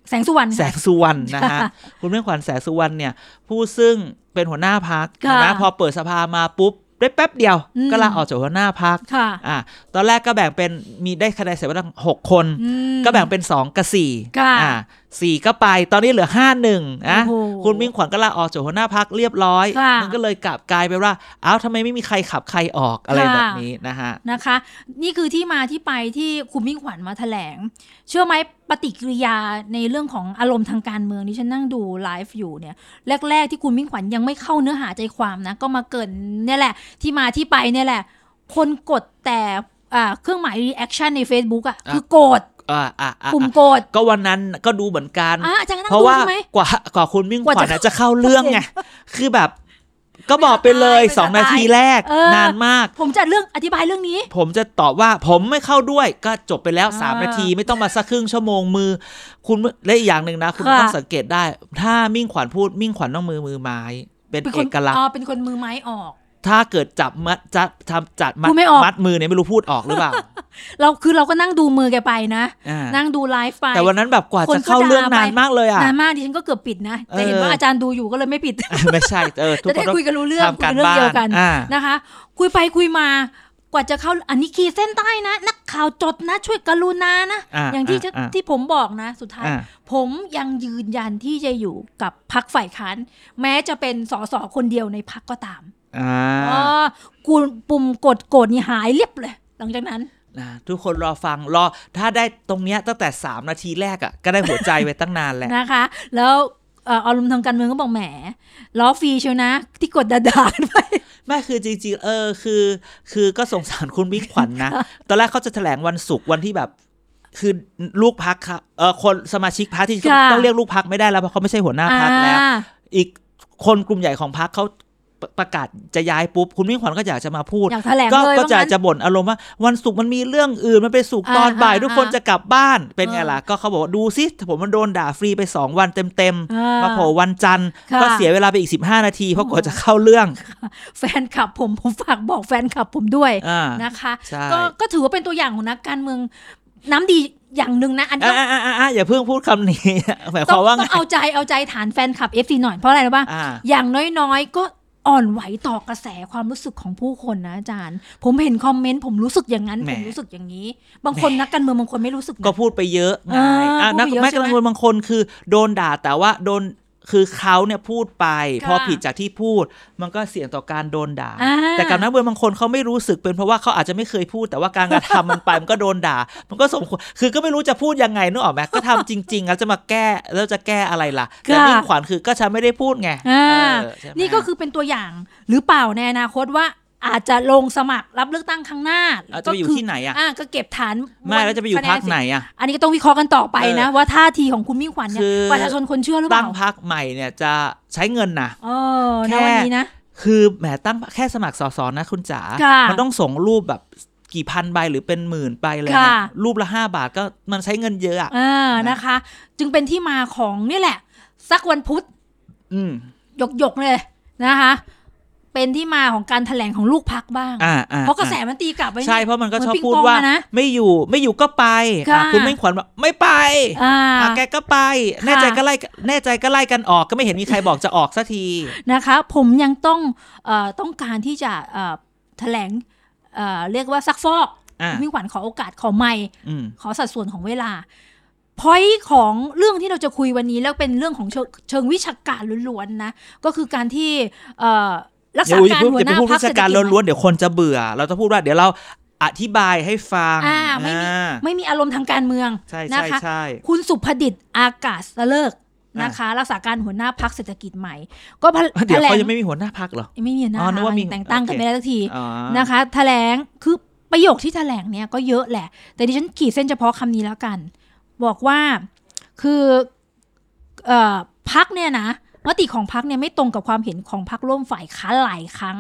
แสงสุวรรณแสค่ะงสุวรรณนะฮะคุณมิ่งขวัญแสงสุวรรณเนี่ย ผู้ซึ่งเป็นหัวหน้าพักค่ะนะพอเปิดสภามาปุ๊บได้แป๊บเดียวอืมก็ลาออกจากหัวหน้าพักค่ะอะตอนแรกก็แบ่งเป็นมีได้คะแนนเสียงตั้งหกคนอืมก็แบ่งเป็นสองกับสี่ค่ะอะสี่ก็ไปตอนนี้เหลือห้าหนึ่งนะโอ้โหคุณมิ่งขวัญก็ลาออกจากหัวหน้าพักเรียบร้อยค่ะมันก็เลยกลับกลายไปว่าอ้าวทำไมไม่มีใครขับใครออกอะไรค่ะแบบนี้นะฮะนะคะ นี่คือที่มาที่ไปที่คุณมิ่งขวัญมาแถลง เชื่อไหม ปฏิกิริยาในเรื่องของอารมณ์ทางการเมืองที่ฉันนั่งดูไลฟ์อยู่เนี่ยแรก ๆ ที่คุณมิ่งขวัญยังไม่เข้าเนื้อหาใจความนะ ก็มาเกรินเนี่ยแหละ ที่มาที่ไปเนี่ยแหละ คนกดแต่อ่าเครื่องหมาย reaction ใน Facebook อะอะคือโกรธอ่าอ่าอ่าปุ่มโกรธก็วันนั้นก็ดูเหมือนกันอะอาจารย์ก็นั่งเพราะดูว่าใช่ไหมกว่ากว่าคุณมิ่งขกว่าวัญจะน่ะจะเข้าเรื่องไงคือแบบ ก็บอกไปเลยไม่สบายสองนาทีแรกเออ นานมาก ผมจะเรื่องอธิบายเรื่องนี้ ผมจะตอบว่าผมไม่เข้าด้วยก็จบไปแล้วอ่า3นาทีไม่ต้องมาสักครึ่งชั่วโมงมือ คุณและอีกอย่างหนึ่งนะ คุณค่ะ ต้องสังเกตได้ ถ้ามิ่งขวัญพูดมิ่งขวัญต้องมือมือไม้ เป็นเป็นเอคนกลักษอ๋ณ์อเป็นคนมือไม้ออก ถ้าเกิดจับมัดจับทำจัดมัดพูดไม่ออก มัดมือเนี่ยไม่รู้พูดออกหรือเปล่า เราคือเราก็นั่งดูมือแกไปนะ อ่า นั่งดูไลฟ์ไป แต่วันนั้นแบบกว่าคนจะก็เข้าเรื่องด่าไปนานมากเลยอะ นานมากดิฉันก็เกือบปิดนะ แต่เห็นเออ ว่าอาจารย์ดูอยู่ก็เลยไม่ปิด ไม่ใช่เออทุกจะคได้นต้องคุยกันรู้เรื่องทำคุการยเรื่องบ้านเดียวกันอ่า นะคะ คุยไปคุยมากว่าจะเข้าอันนี้ขีดเส้นใต้นะ นักข่าวจดนะ ช่วยกรุณานะอ่าอย่างที่จะอ่า ที่ผมบอกนะ สุดท้าย อ่า ผมยังยืนยันที่จะอยู่กับพักฝ่ายค้านแม้จะเป็นสสคนเดียวในพักก็ตาม อ่าอ๋อกูปุ่มกดกดนี่หายเรียบเลย หลังจากนั้นนะทุกคนรอฟังรอถ้าได้ตรงเนี้ยตั้งแต่ 3 นาทีแรกอะ่ะ ก็ได้หัวใจไปตั้งนานแหละนะคะ แล้วเอ่ออารมณ์ทางการเมืองก็บอกแหมล้อฟรีเชียวนะ ที่กดด่าๆกันไปไม่คือจริงๆเออคือ คือก็สงสารคุณบิ๊กขวัญนะ ตอนแรกเขาจะแถลงวันศุกร์วันที่แบบ คือลูกพักครับเออคนสมาชิกพักที่ค่ะต้องเรียกลูกพักไม่ได้แล้วเพราะเขาไม่ใช่หัวหน้าพักแล้วอ่าอีกคนกลุ่มใหญ่ของพักเขา ประประกาศจะย้ายปุ๊บ คุณมิ่งขวัญก็อยากจะมาพูดอยากแถลงก็เลยก็จะว่างั้นจะบ่นอารมณ์ว่า วันศุกร์มันมีเรื่องอื่นมันเป็นศุกร์ตอนอ่าบ่ายอ่าทุกคนจะกลับบ้านเป็นไงเออล่ะ ก็เขาบอกว่าดูซิผมมันโดนด่าฟรีไป 2 วันเต็มอ่าๆมาโผล่วันจันทร์ค่ะก็เสียเวลาไปอีก 15 นาที เพราะกว่าจะเข้าเรื่อง แฟนคลับผมผมฝากบอกแฟนคลับผมด้วยอ่านะคะใช่ก็ก็ถือว่าเป็นตัวอย่างของนักการเมืองน้ำดีอย่างหนึ่งนะอันนี้อ่าอ่าอ่าอ่าอย่าเพิ่งพูดคำนี้หมายคต้อวางมว่าต้ไงองเอาใจเอาใจฐานแฟนคลับ FC หน่อยเพราะอะไรรู้ป่ะอ่าอย่างน้อยๆ ก็ อ่อนไหวต่อกระแสความรู้สึกของผู้คนนะอาจารย์ ผมเห็นคอมเมนต์ผมรู้สึกอย่างนั้นแหมผมรู้สึกอย่างนี้ บางคนนักการเมืองบางคนไม่รู้สึกนะก็พูดไปเยอะไงอ่าอะพูดนักไปเยอะแม้ใช่กไหมระทั่งบางคนคือ โดนด่าแต่ว่าโดน คือเขาเนี่ยพูดไปค่ะพอผิดจากที่พูด มันก็เสี่ยงต่อการโดนด่าอ่า แต่กับนักเมืองบางคนเขาไม่รู้สึกเป็นเพราะว่าเขาอาจจะไม่เคยพูด แต่ว่าการกระทำมันไปมันก็โดนด่า มันก็สมควรคือก็ไม่รู้จะพูดยังไงนึกออกไหมก็ทำจริง ๆ แล้วจะมาแก้แล้วจะแก้อะไรล่ะแต่ค่ะมิ่งขวัญคือก็ฉันไม่ได้พูดไงอ่าเออใช่ไหมนี่ก็คือเป็นตัวอย่างหรือเปล่าในอนาคตว่า อาจจะลงสมัครรับเลือกตั้งครั้งหน้าเราจะไปอยู่ก็คืที่ไหนอะอ่าก็เก็บฐานไม่แล้วจะไปอยู่คพักเสีงไหนอะอันนี้ก็ต้องวิเคราะห์กันต่อไปนะเออว่าท่าทีของคุณมิ่งขวัญเนี่ยคือประชาชนคนเชื่อหรือเปตั้ล่างพักใหม่เนี่ยจะใช้เงินนะเออแค่ในวันนี้นะ คือแหมตั้งแค่สมัครสสนะคุณจ๋าค่ะมันต้องส่งรูปแบบกี่พันใบหรือเป็นหมื่นใบเลยค่ะนะรูปละห้าบาทก็มันใช้เงินเยอะอะอ่านะนะคะ จึงเป็นที่มาของนี่แหละ สักวันพุธอืมหยกหยกๆเลยนะคะ เป็นที่มาของการแถลงของลูกพักบ้างอ่าอ่าเพราะกระแสมันตีกลับไปใช่ เพราะมันก็เหมือนชอบปิงพูดปองว่าอะนะไม่อยู่ไม่อยู่ก็ไปค่ะอะคุณไม่ขวัญบอกไม่ไปอ่าอะแกก็ไป แน่ใจก็ไล่แน่ใจก็ไล่กันออกก็ไม่เห็นมีใครบอกจะออกสักทีนะคะ ผมยังต้องเอ่อต้องการที่จะเอ่อแถลงเอ่อเรียกว่าซักฟอกอะคุณมิ่งขวัญขอโอกาสขอไม่อืมขอสัดส่วนของเวลาพอยของเรื่องที่เราจะคุยวันนี้แล้วเป็นเรื่องของเชิงเชิงวิชาการล้วนๆนะ ก็คือการที่เอ่อ รักเดี๋ษายวอย่าการเพิ่งหัวอย่าหไปน้าพูดพรรวิคเศรชาษฐการกิจใหม่ล้วนๆเดี๋ยวคนจะเบื่อ เราจะพูดว่าเดี๋ยวเราอธิบายให้ฟังอ่าไม่มีอ่าไม่มีอารมณ์ทางการเมืองใช่นะใช่คะใช่คุณสุภดิษฐ์อากาศเลิกนะคะ รักษาการหัวหน้าพักเศรษฐกิจใหม่ ก็แถเดี๋ยวลงเขายังไม่มีหัวหน้าพักเหรอไม่มีนะอ๋อนึกว่ามีแต่งตั้งกันโอเคไม่ได้สักทีอ๋อนะคะ แถลงคือประโยคที่แถลงเนี่ยก็เยอะแหละ แต่ดิฉันขีดเส้นเฉพาะคำนี้แล้วกัน บอกว่าคือเอ่อพักเนี่ยนะ มติของพักเนี่ยไม่ตรงกับความเห็นของพักร่วมฝ่ายค้านหลายครั้ง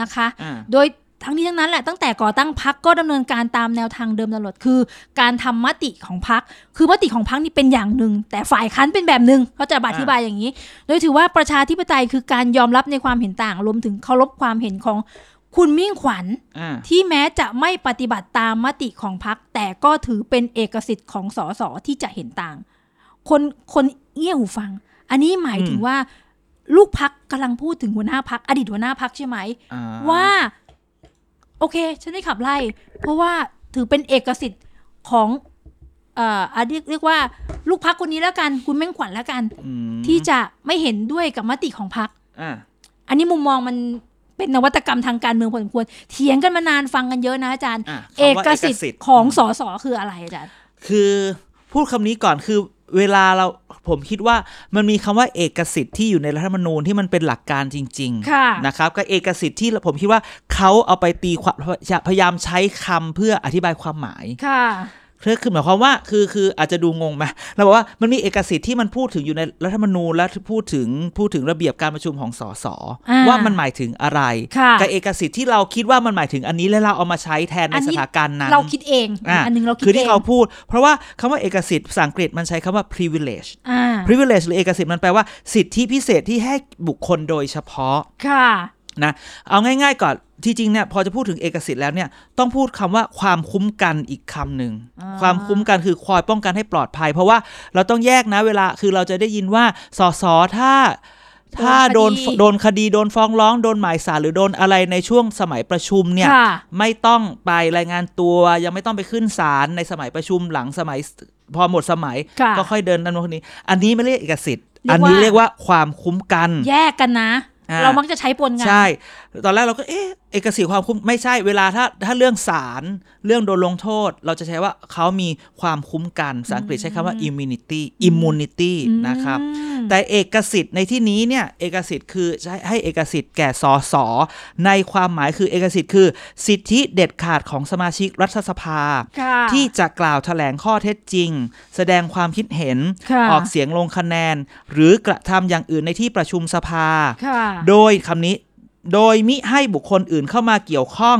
นะคะอ่าโดยทั้งนี้ทั้งนั้นแหละตั้งแต่ก่อตั้งพักก็ดำเนินการตามแนวทางเดิมตลอดคือ การทำมติของพักคือมติของพักนี่เป็นอย่างหนึ่ง แต่ฝ่ายค้านเป็นแบบหนึ่งเขาจะอธิบายอย่างนี้ โดยถือว่าประชาธิปไตยคือการยอมรับในความเห็นต่างรวมถึงเคารพความเห็นของคุณมิ่งขวัญอ่าที่แม้จะไม่ปฏิบัติตามมติของพักแต่ก็ถือเป็นเอกสิทธิ์ของสสที่จะเห็นต่าง คนคนเอี้ยหูฟัง อันนี้หมายถึงว่า ลูกพักกำลังพูดถึงหัวหน้าพักอดีตหัวหน้าพักใช่ไหมอ่าว่า โอเค ฉันได้ขับไล่ เพราะว่าถือเป็นเอกสิทธิ์ของเอ่ออะเรียกเรียกว่า ลูกพักคนนี้แล้วกัน คุณแม่งขวัญแล้วกันอืมที่จะไม่เห็นด้วยกับมติของพักอ่าอันนี้มุมมองมันเป็นนวัตกรรมทางการเมืองพอสมควรเถียงกันมานานฟังกันเยอะนะอาจารย์อะเอคำว่ากสิทธิ์ของสสคืออะไรอาจารย์ คือพูดคำนี้ก่อนคือ เวลาเราผมคิดว่ามันมีคำว่าเอกสิทธิ์ที่อยู่ในรัฐธรรมนูญที่มันเป็นหลักการจริงค่ะๆนะครับกับเอกสิทธิ์ที่ผมคิดว่าเขาเอาไปตีความพยายามใช้คำเพื่ออธิบายความหมายค่ะ คือคือหมายความว่าคือคืออาจจะดูงงไหมเราบอกว่ามันมีเอกสิทธิ์ที่มันพูดถึงอยู่ในรัฐธรรมนูญและพูดถึงพูดถึงระเบียบการประชุมของสสอ่าว่ามันหมายถึงอะไรค่ะกับเอกสิทธิ์ที่เราคิดว่ามันหมายถึงอันนี้แล้วเราเอามาใช้แทนในอันสนี้ถานการณ์นั้นเราคิดเองอะอันหนึงเราคิดคือเอที่งเขาพูด เพราะว่าคำว่าเอกสิทธิ์ภาษาอังกฤษมันใช้คำว่า privilege อ่า privilege หรือเอกสิทธิ์มันแปลว่าสิทธิพิเศษที่ให้บุคคลโดยเฉพาะค่ะ นะเอาง่ายๆก่อนที่จริงเนี่ยพอจะพูดถึงเอกสิทธิ์แล้วเนี่ยต้องพูดคำว่าความคุ้มกันอีกคำหนึ่งอ่าความคุ้มกันคือคอยป้องกันให้ปลอดภัย เพราะว่าเราต้องแยกนะเวลาคือเราจะได้ยินว่าสสถ้าถ้าโดนคดีโดนคดีโดนฟ้องร้องโดนหมายสารหรือโดนอะไรในช่วงสมัยประชุมเนี่ยค่ะไม่ต้องไปรายงานตัว ยังไม่ต้องไปขึ้นศาลในสมัยประชุมหลังสมัยพอหมดสมัยค่ะก็ค่อยเดินดำเนินคดีอันนี้ไม่เรียกเอกสิทธิ์เรียกว่าอันนี้เรียกว่าความคุ้มกัน แยกกันนะอ่า เรามักจะใช้ปนกันใช่ ตอนแรกเราก็เอ๊ะ เอกสิทธิ์ความคุ้มไม่ใช่เวลาถ้าถ้าเรื่องศาลเรื่องโดนลงโทษ เราจะใช้ว่าเขามีความคุ้มกันภาษาอังกฤษใช้คำว่า immunity immunity อืมนะครับ แต่เอกสิทธิ์ในที่นี้เนี่ยเอกสิทธิ์คือใช้ให้เอกสิทธิ์แก่สสในความหมายคือเอกสิทธิ์คือ สิทธิเด็ดขาดของสมาชิกรัฐสภาค่ะที่จะกล่าวแถลงข้อเท็จจริง แสดงความคิดเห็นค่ะออกเสียงลงคะแนน หรือกระทำอย่างอื่นในที่ประชุมสภาค่ะโดยคำนี้ โดยมิให้บุคคลอื่นเข้ามาเกี่ยวข้อง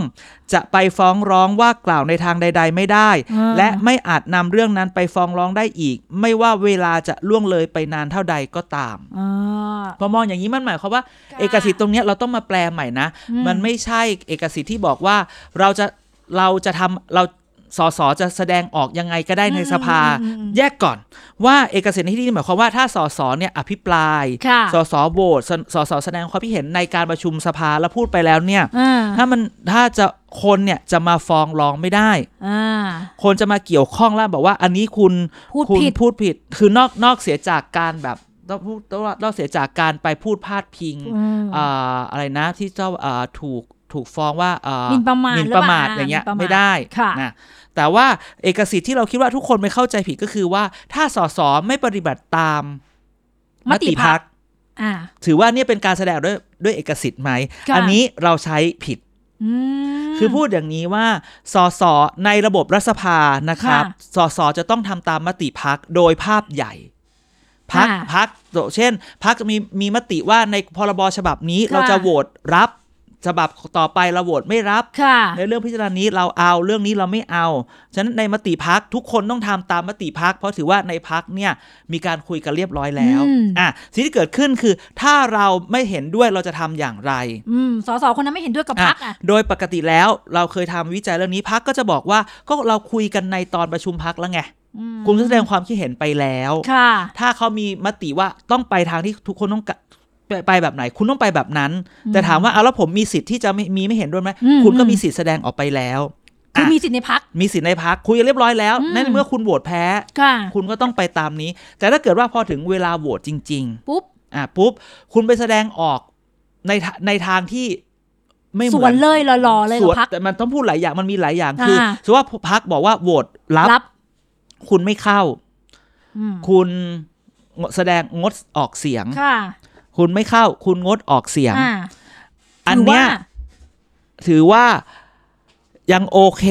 จะไปฟ้องร้องว่ากล่าวในทางใด ๆ ไม่ได้อ่าและไม่อาจนำเรื่องนั้นไปฟ้องร้องได้อีก ไม่ว่าเวลาจะล่วงเลยไปนานเท่าใดก็ตามอ่าพอมองอย่างนี้มันหมายความว่าค่ะเอกสิทธิ์ตรงเนี้ยเราต้องมาแปลใหม่นะอืมมันไม่ใช่เอกสิทธิ์ที่บอกว่าเราจะเราจะทำเรา สสจะแสดงออกยังไงก็ได้ในสภาอืมอืมอืมแยกก่อนว่าเอกสิทธิ์ในที่นี้หมายความว่าถ้าสสเนี่ยอภิปรายค่ะสสโหวตสสสแสดงความคิดเห็นในการประชุมสภาแล้วพูดไปแล้วเนี่ยอ่าถ้ามันถ้าจะคนเนี่ยจะมาฟ้องร้องไม่ได้อ่าคนจะมาเกี่ยวข้องแล้วบอกว่าอันนี้คุณพูดคุณผิดพูดผิด คือนอกนอกเสียจากการแบบต้องพูดต้องนอกเสียจากการไปพูดพาดพิงอืมอ่าอะไรนะที่เจ้าอ่าถูกถูกฟ้องว่าอ่าหมิ่นประมาทหมิ่นประมาทหรือเปล่าอย่างเงี้ยหมิ่นประมาทไม่ได้ค่ะนะ แต่ว่าเอกสิทธิ์ที่เราคิดว่าทุกคนไม่เข้าใจผิดก็คือว่า ถ้าสสไม่ปฏิบัติตาม มติพักอ่าถือว่าเนี่ยเป็นการแสดงด้วยด้วยเอกสิทธิ์ไหมค่ะอันนี้เราใช้ผิดอืมคือพูดอย่างนี้ว่าสสในระบบรัฐสภานะครับค่ะสสจะต้องทำตามมติพักโดยภาพใหญ่พักค่ะพักเช่นพักมีมีมติว่าในพรบฉบับนี้ค่ะเราจะโหวตรับ ฉบับต่อไปเราโหวตไม่รับค่ะในเรื่องพิจารณานี้เราเอาเรื่องนี้เราไม่เอา ฉะนั้นในมติพักทุกคนต้องทำตามมติพัก เพราะถือว่าในพักเนี่ยมีการคุยกันเรียบร้อยแล้วอืมอะสิ่งที่เกิดขึ้นคือ ถ้าเราไม่เห็นด้วยเราจะทำอย่างไรอืมสสคนนั้นไม่เห็นด้วยกับพักอะโดยปกติแล้วเราเคยทำวิจัยเรื่องนี้พักก็จะบอกว่าก็เราคุยกันในตอนประชุมพักแล้วไงอืมคุณก็แสดงความคิดเห็นไปแล้วค่ะถ้าเขามีมติว่าต้องไปทางที่ทุกคนต้องกะ ไปไปแบบไหน คุณต้องไปแบบนั้น แต่ถามว่าเอาแล้วผมมีสิทธิ์ที่จะไม่มีไม่เห็นด้วยไหมอืมคุณก็อืมมีสิทธิ์แสดงออกไปแล้วคืออะมีสิทธิ์ในพักมีสิทธิ์ในพักคุยกันเรียบร้อยแล้วอืมนั่นเมื่อคุณโหวตแพ้ค่ะคุณก็ต้องไปตามนี้ แต่ถ้าเกิดว่าพอถึงเวลาโหวตจริงปุ๊บๆอะปุ๊บ คุณไปแสดงออกในทาในทางที่ไม่เหสมืวอนนเลยหล่อๆเลยสกับวนพักแต่มันต้องพูดหลายอย่างมันมีหลายอย่างคืออ่าสมมติว่าพักบอกว่าโหวตรับรับคุณไม่เข้าอืมคุณแสดงงดออกเสียง ค่ะคุณไม่เข้า คุณงดออกเสียงอ่าอันเนี้ยถือว่าถือว่ายังโอเค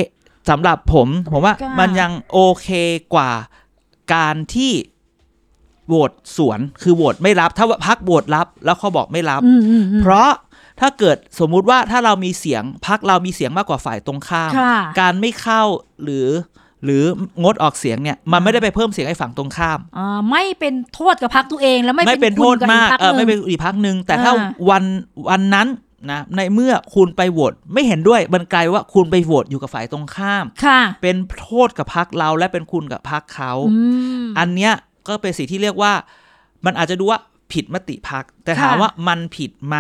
สำหรับผม ผมว่าก็มันยังโอเคกว่าการที่โหวตสวนคือโหวตไม่รับ ถ้าว่าพักโหวตรับ แล้วเขาบอกไม่รับอืมอืมอืมเพราะถ้าเกิดสมมุติว่าถ้าเรามีเสียงพักเรามีเสียงมากกว่าฝ่ายตรงข้ามค่ะการไม่เข้าหรือ หรืองดออกเสียงเนี่ยมันไม่ได้ไปเพิ่มเสียงให้ฝั่งตรงข้ามอ่าไม่เป็นโทษกับพักตัวเองแล้วไม่ไม่เป็นโทษคุณบมากพรรคเออไม่หเป็นงอีกพักหนึ่งแต่ถ้าอ่าวันวันนั้นนะในเมื่อคุณไปโหวตไม่เห็นด้วยมันกลายว่าคุณไปโหวตอยู่กับฝ่ายตรงข้ามค่ะ เป็นโทษกับพักเราและเป็นคุณกับพักเขาอืมอันเนี้ยก็เป็นสิ่งที่เรียกว่า มันอาจจะดูว่าผิดมติพักแต่ถามค่ะว่ามันผิดไหม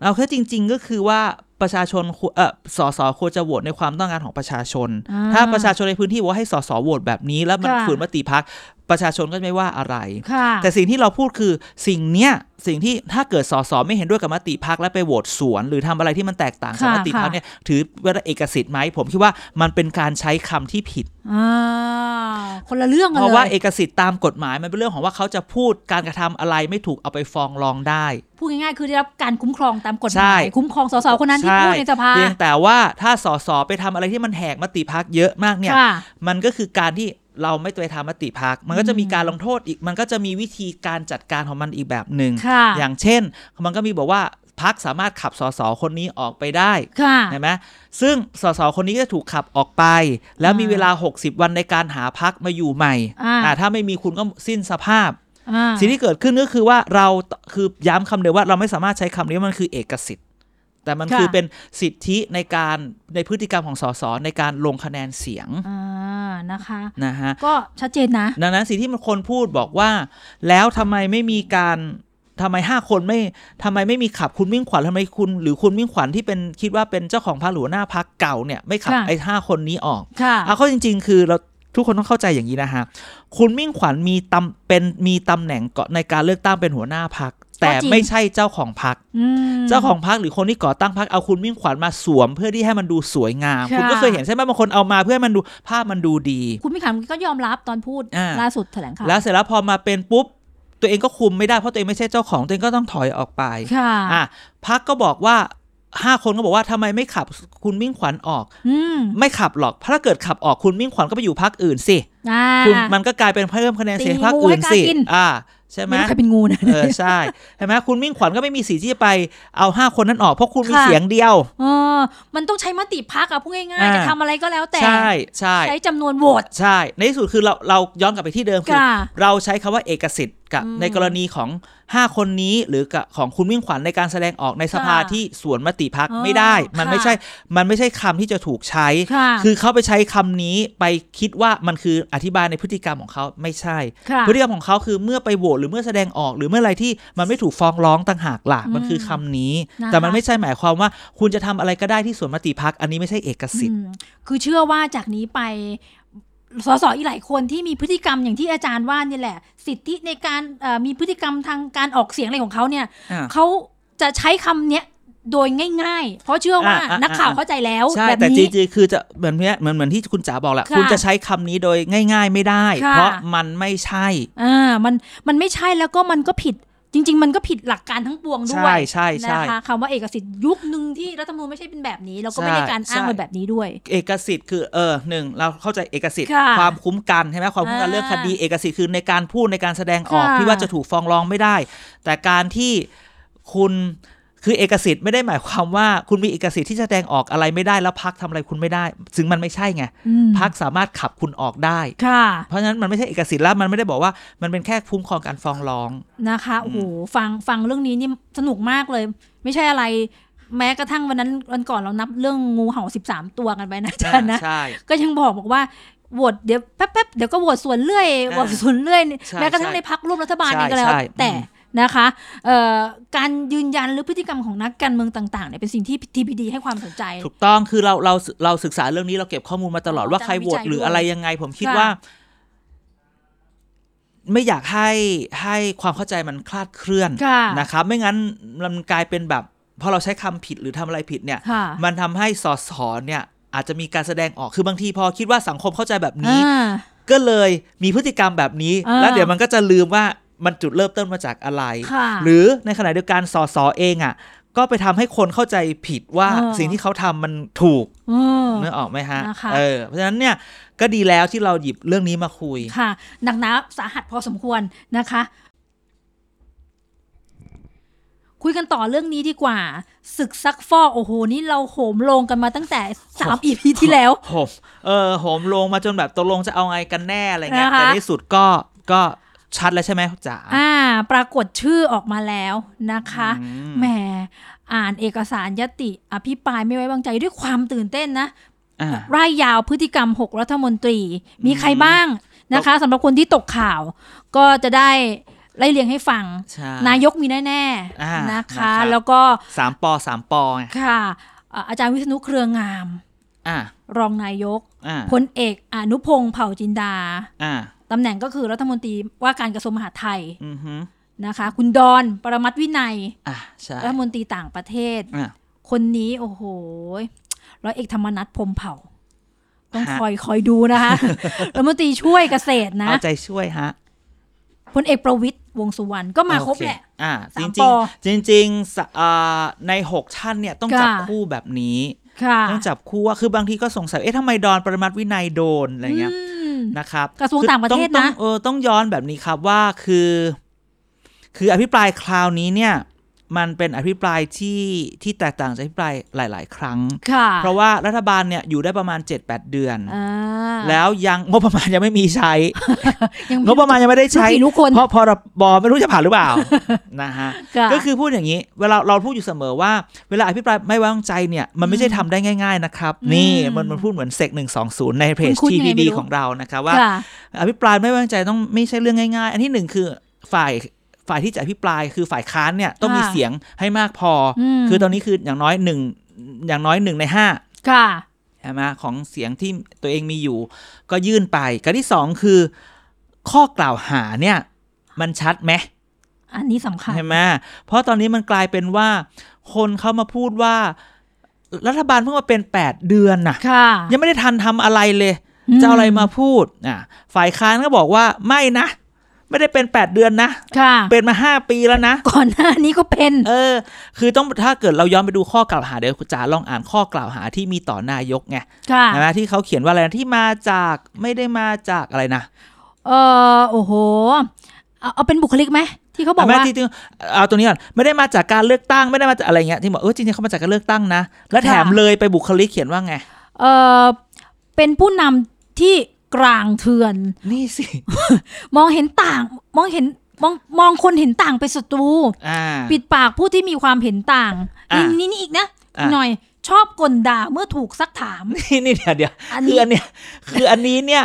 เอาแค่จริง ๆ ก็คือว่า ประชาชนควรเออสสควรจะโหวตในความต้องการของประชาชนอ่ถ้าประชาชนในพื้นที่บอกว่าให้สสโหวตแบบนี้ แล้วมันค่ะฝืนมติพัก ประชาชนก็ไม่ว่าอะไรค่ะแต่สิ่งที่เราพูดคือสิ่งเนี้ยสิ่งที่ถ้าเกิดสสไม่เห็นด้วยกับมติพักและไปโหวตสวน หรือทำอะไรที่มันแตกต่างกับค่ะมติพักค่ะเนี่ยถือว่าเอกสิทธิ์ไหมผมคิดว่ามันเป็นการใช้คำที่ผิดอ่าคนละเรื่องกันเพเลยราะว่าเอกสิทธิ์ตามกฎหมายมันเป็นเรื่องของว่าเขาจะพูดการกระทำอะไรไม่ถูกเอาไปฟ้องร้องได้ พูดง่ายๆคือได้รับการคุ้มครองตามกฎหใช่มายคุ้มครองสสคนนั้นที่ใช่พูดในสภาเพียงแต่ว่าถ้าสสไปทำอะไรที่มันแหกมติพักเยอะมากเนี่ยค่ะมันก็คือการที่ เราไม่ไปทำมติพัก มันก็จะมีการลงโทษอีก มันก็จะมีวิธีการจัดการของมันอีกแบบหนึ่งค่ะอย่างเช่น มันก็มีบอกว่าพักสามารถขับสสคนนี้ออกไปได้ค่ะใช่ไหมซึ่งสสคนนี้ก็จะถูกขับออกไป แล้วมีอ่าเวลา 60 วันในการหาพักมาอยู่ใหม่อ่าอ่าถ้าไม่มีคุณก็สิ้นสภาพอ่าสิ่งที่เกิดขึ้นก็คือว่าเราคือย้ำคำเดียวว่าเราไม่สามารถใช้คำนี้ว่ามันคือเอกสิทธิ์ แต่มันค่ะคือเป็นสิทธิในการในพฤติกรรมของสสในการลงคะแนนเสียงอ่านะคะนะฮะก็ชัดเจนนะดังนั้นสิ่งที่มันคนพูดบอกว่า แล้วทำไมไม่มีการทำไมห้าคนไม่ทำไมไม่มีขับคุณมิ่งขวัญทำไมคุณ หรือคุณมิ่งขวัญที่เป็นคิดว่าเป็นเจ้าของพรรคหรือหัวหน้าพักเก่าเนี่ยไม่ขับค่ะไอ้ห้าคนนี้ออกค่ะเอาเข้าจริง ๆ คือเราทุกคนต้องเข้าใจอย่างนี้นะฮะ คุณมิ่งขวัญมีตำเป็นมีตำแหน่งเกาะในการเลือกตั้งเป็นหัวหน้าพัก แต่จริงไม่ใช่เจ้าของพักอืมเจ้าของพักหรือคนที่ก่อตั้งพักเอาคุณมิ่งขวัญมาสวม เพื่อที่ให้มันดูสวยงามค่ะคุณก็เคยเห็นใช่ไหมบางคนเอามาเพื่อให้มันดูภาพมันดูดี คุณมิ่งขวัญก็ยอมรับตอนพูดอ่าล่าสุดแถลงข่าวแล้วเสร็จแล้วพอมาเป็นปุ๊บตัวเองก็คุมไม่ได้เพราะตัวเองไม่ใช่เจ้าของตัวเองก็ต้องถอยออกไปค่ะอะพักก็บอกว่าห้าคนก็บอกว่าทำไมไม่ขับคุณมิ่งขวัญออกอืมไม่ขับหรอกเพราะถ้าเกิดขับออกคุณมิ่งขวัญก็ไปอยู่พักอื่นสิอ่าคุณมันก็กลายเป็นเพิ่มคะแนนเสียงตีพรรคงูอื่ให้นกาสิกินอ่า ใช่ไหมไม่รู้ใครเป็นงูนะเออใช่ใช่ไหมคุณมิ่งขวัญก็ไม่มีสิทธิ์ที่จะไปเอาห้าคนนั้นออกเพราะคุณมีค่ะเสียงเดียวเออมันต้องใช้มติพักอะพูดง่ายอ่าๆจะทำอะไรก็แล้วแต่ใช่ใช่ใช้จำนวนโหวตใช่ ในที่สุดคือเราเราย้อนกลับไปที่เดิมคือค่ะเราใช้คำว่าเอกสิทธิ์กับอืมในกรณีของ 5 คนนี้หรือกับของคุณมิ่งขวัญในการแสดงออกในสภาค่ะที่สวนมติพักอ๋อไม่ได้ มันค่ะไม่ใช่ มันไม่ใช่คำที่จะถูกใช้ค่ะคือเขาไปใช้คำนี้ไปคิดว่ามันคืออธิบายในพฤติกรรมของเขาไม่ใช่ค่ะพฤติกรรมของเขาคือเมื่อไปโหวตหรือเมื่อแสดงออก หรือเมื่ออะไรที่มันไม่ถูกฟ้องร้องต่างหากล่ะอืมมันคือคำนี้นะคะแต่มันไม่ใช่หมายความว่า คุณจะทำอะไรก็ได้ที่สวนมติพักอันนี้ไม่ใช่เอกสิทธิ์อืมคือเชื่อว่าจากนี้ไป สสอีกหลายคนที่มีพฤติกรรมอย่างที่อาจารย์ว่านี่แหละ สิทธิในการเอ่อมีพฤติกรรมทางการออกเสียงอะไรของเขาเนี่ยอ่าเขาจะใช้คำเนี้ยโดยง่ายๆ เพราะเชื่อว่าอ่าอ่านักข่าวอ่าเข้าใจแล้วใช่แบบแต่จนี้ริงๆคือจะเหมือนเนี้ยเหมือนเหมือนที่คุณจ๋าบอกแหละค่ะคุณจะใช้คำนี้โดยง่าย ๆ ไม่ได้ค่ะเพราะมันไม่ใช่อ่ามันมันไม่ใช่แล้วก็มันก็ผิด จริง ๆ มันก็ผิดหลักการทั้งปวงด้วใช่ยใช่ใช่นะคะคำว่าเอกสิทธิ์ยุคหนึ่งที่รัฐธรรมนูญไม่ใช่เป็นแบบนี้แล้วก็ไม่ได้การอ้างใช่เป็นแบบนี้ด้วย เอกสิทธิ์คือเออหนึ่งเราเข้าใจเอกสิทธิ์ค่ะความคุ้มกันใช่ไหมความคุ้มกันอ่าเรื่องคดีเอกสิทธิ์คือในการพูดในการแสดงออกค่ะที่ว่าจะถูกฟ้องร้องไม่ได้ แต่การที่คุณ คือเอกสิทธิ์ไม่ได้หมายความว่าคุณมีเอกสิทธิ์ที่แสดงออกอะไรไม่ได้แล้วพักทำอะไรคุณไม่ได้ ซึ่งมันไม่ใช่ไงอืมพักสามารถขับคุณออกได้ค่ะ เพราะฉะนั้นมันไม่ใช่เอกสิทธิ์แล้วมันไม่ได้บอกว่ามันเป็นแค่คุ้มครองการฟ้องร้องนะคะโอ้โหฟังฟังเรื่องนี้นี่สนุกมากเลย ไม่ใช่อะไรแม้กระทั่งวันนั้นวันก่อนเรานับเรื่องงูเห่าสิบสามตัวกันไปนะอาจารย์นะใช่ก็ยังบอกบอกว่าโหวตเดี๋ยวแป๊บๆเดี๋ยวก็โหวตส่วนเรื่อยอ่าโหวตส่วนเรื่อยใช่แม้กระทั่งใช่ในพักร่วมรัฐบาลใช่เองก็แล้วใช่แต่อืม นะคะเอ่อการยืนยันหรือพฤติกรรมของนักการเมืองต่างๆเนี่ยเป็นสิ่งที่ TPD ให้ความสนใจ ถูกต้องคือเราเราเราศึกษาเรื่องนี้เราเก็บข้อมูลมาตลอดอ๋อว่าใครจากโหวตวิจัยหรือด้วยอะไรยังไง ผมคิดค่ะว่า ไม่อยากให้ให้ความเข้าใจมันคลาดเคลื่อนค่ะนะครับ ไม่งั้นมันกลายเป็นแบบพอเราใช้คำผิดหรือทำอะไรผิดเนี่ยค่ะมันทำให้สอสอเนี่ย อาจจะมีการแสดงออกคือบางทีพอคิดว่าสังคมเข้าใจแบบนี้อ่าก็เลยมีพฤติกรรมแบบนี้อ่าแล้วเดี๋ยวมันก็จะลืมว่า มันจุดเริ่มต้นมาจากอะไรค่ะหรือในขณะเดียวกันสอสอเองอะก็ไปทำให้คนเข้าใจผิดว่าเออสิ่งที่เขาทำมันถูกเออนึกออกไหมฮะนะคะเออเพราะฉะนั้นเนี่ยก็ดีแล้วที่เราหยิบเรื่องนี้มาคุยค่ะหนักหนาสาหัสพอสมควรนะคะ คุยกันต่อเรื่องนี้ดีกว่า ศึกซักฟอกโอ้โห นี่เราโหมโลงกันมาตั้งแต่สามอีพีที่แล้วโหมเออโหมลงมาจนแบบตกลงจะเอาไงกันแน่อะไรเงี้ยนะคะแต่ในที่สุดก็ก็ ชัดแล้วใช่ไหมจ๋าอ่า ปรากฏชื่อออกมาแล้วนะคะอืมแหมอ่านเอกสารยติอภิปรายไม่ไว้วางใจด้วยความตื่นเต้นนะอ่าร่ายยาวพฤติกรรม 6 รัฐมนตรี มีใครบ้างนะคะสำหรับคนที่ตกข่าวก็จะได้ไล่เรียงให้ฟังใช่นายกมีแน่อ่าๆนะนะครับคะ แล้วก็สามปอสามปอไงค่ะอ่าอาจารย์วิษณุเครืองามอ่ารองนายกอ่าพลเอกอนุพงษ์เผ่าจินดาอ่า ตำแหน่งก็คือรัฐมนตรีว่าการกระทรวงมหาดไทยอือฮึนะคะ คุณดอนปรมัตถ์วินัยอ่าใช่รัฐมนตรีต่างประเทศอ่าคนนี้โอ้โหร้อยเอกธรรมนัฐพรหมเผ่า ต้องฮะคอยคอยดูนะคะรัฐมนตรีช่วยเกษตรนะเอาใจช่วยฮะพลเอกประวิตยวงษ์สุวรรณก็มาครบโอเแหละอ่าสาจมริงปอจริงๆจริงๆสะอ่าในหกท่านเนี่ยต้องจับค่ะคู่แบบนี้ค่ะต้องจับคู่ว่าคือบางทีก็สงสัยเอ๊ะทำไมดอนปรมัตถ์วินัยโดนอะไรเงี้ยอืม นะครับกระทรวงคือต่างประเทศต้องนะต้องเออต้องย้อนแบบนี้ครับว่าคือ คืออภิปรายคราวนี้เนี่ย มันเป็นอภิปรายที่ที่แตกต่างจากอภิปรายหลาย ๆ ครั้งค่ะเพราะว่ารัฐบาลเนี่ยอยู่ได้ประมาณ 7-8 เดือนอ่าแล้วยังงบประมาณยังไม่มีใช้ยังงบประมาณยังไม่ได้ใช้ลูกกี่ลูกคนเพราะพรบไม่รู้จะผ่านหรือเปล่านะฮะค่ะก็คือพูดอย่างนี้ เวลาเราพูดอยู่เสมอว่า เวลาอภิปรายไม่ไว้วางใจเนี่ยมันไม่ใช่ทำได้ง่าย ๆ นะครับอืมนี่มันมันพูดเหมือนเซกหนึ่งสองศูนย์ในเพจคุ้นๆยังไง TPD ไม่รู้ของเรานะครับว่าค่ะอภิปรายไม่ไว้วางใจต้องไม่ใช่เรื่องง่าย ๆ อันที่หนึ่งคือฝ่าย ฝ่ายที่จะอภิปรายคือฝ่ายค้านเนี่ยต้องมีค่ะเสียงให้มากพออมคือตอนนี้คืออย่างน้อยหนึ่งอย่างน้อยหนึ่งในห้าค่ะใช่ไหมของเสียงที่ตัวเองมีอยู่ ก็ยื่นไปกับที่สองคือ ข้อกล่าวหาเนี่ย มันชัดไหมอันนี้สำคัญใช่ไหมเพราะตอนนี้มันกลายเป็นว่า คนเขามาพูดว่า รัฐบาลเพิ่งมาเป็นแปดเดือนน่ะค่ะยังไม่ได้ทันทำอะไรเลยจะเอาอะไรมาพูดอะฝ่ายค้านก็บอกว่าไม่นะ ไม่ได้เป็นแปดเดือนนะค่ะเป็นมาห้าปีแล้วนะ ก่อนหน้านี้ก็เป็น เออ คือต้องถ้าเกิดเราย้อนไปดูข้อกล่าวหาเดี๋ยวจ๋าลองอ่านข้อกล่าวหาที่มีต่อนายกไงค่ะใช่ไหมที่เขาเขียนว่าอะไรนะที่มาจากไม่ได้มาจากอะไรนะเออโอ้โห เอาเอาเป็นบุคลิกไหมที่เขาบอกเาไหมว่าที่ที่เอาตัวนี้ก่อนไม่ได้มาจากการเลือกตั้งไม่ได้มาจากอะไรเงี้ยที่บอกเออจริงๆเขามาจากการเลือกตั้งนะ และแถมค่ะเลยไปบุคลิกเขียนว่าไงเออเป็นผู้นำที่ กลางเถื่อน นี่สิ มองเห็นต่าง มองเห็นมองมองคนเห็นต่างเป็นศัตรูอ่าปิดปากผู้ที่มีความเห็นต่างอะนี่นี่นี่อีกนะอะหน่อยชอบกลด่าเมื่อถูกซักถาม นี่นี่เดี๋ยวเดี๋ยวอันคือนี้อันเนี้ยคืออันนี้เนี่ย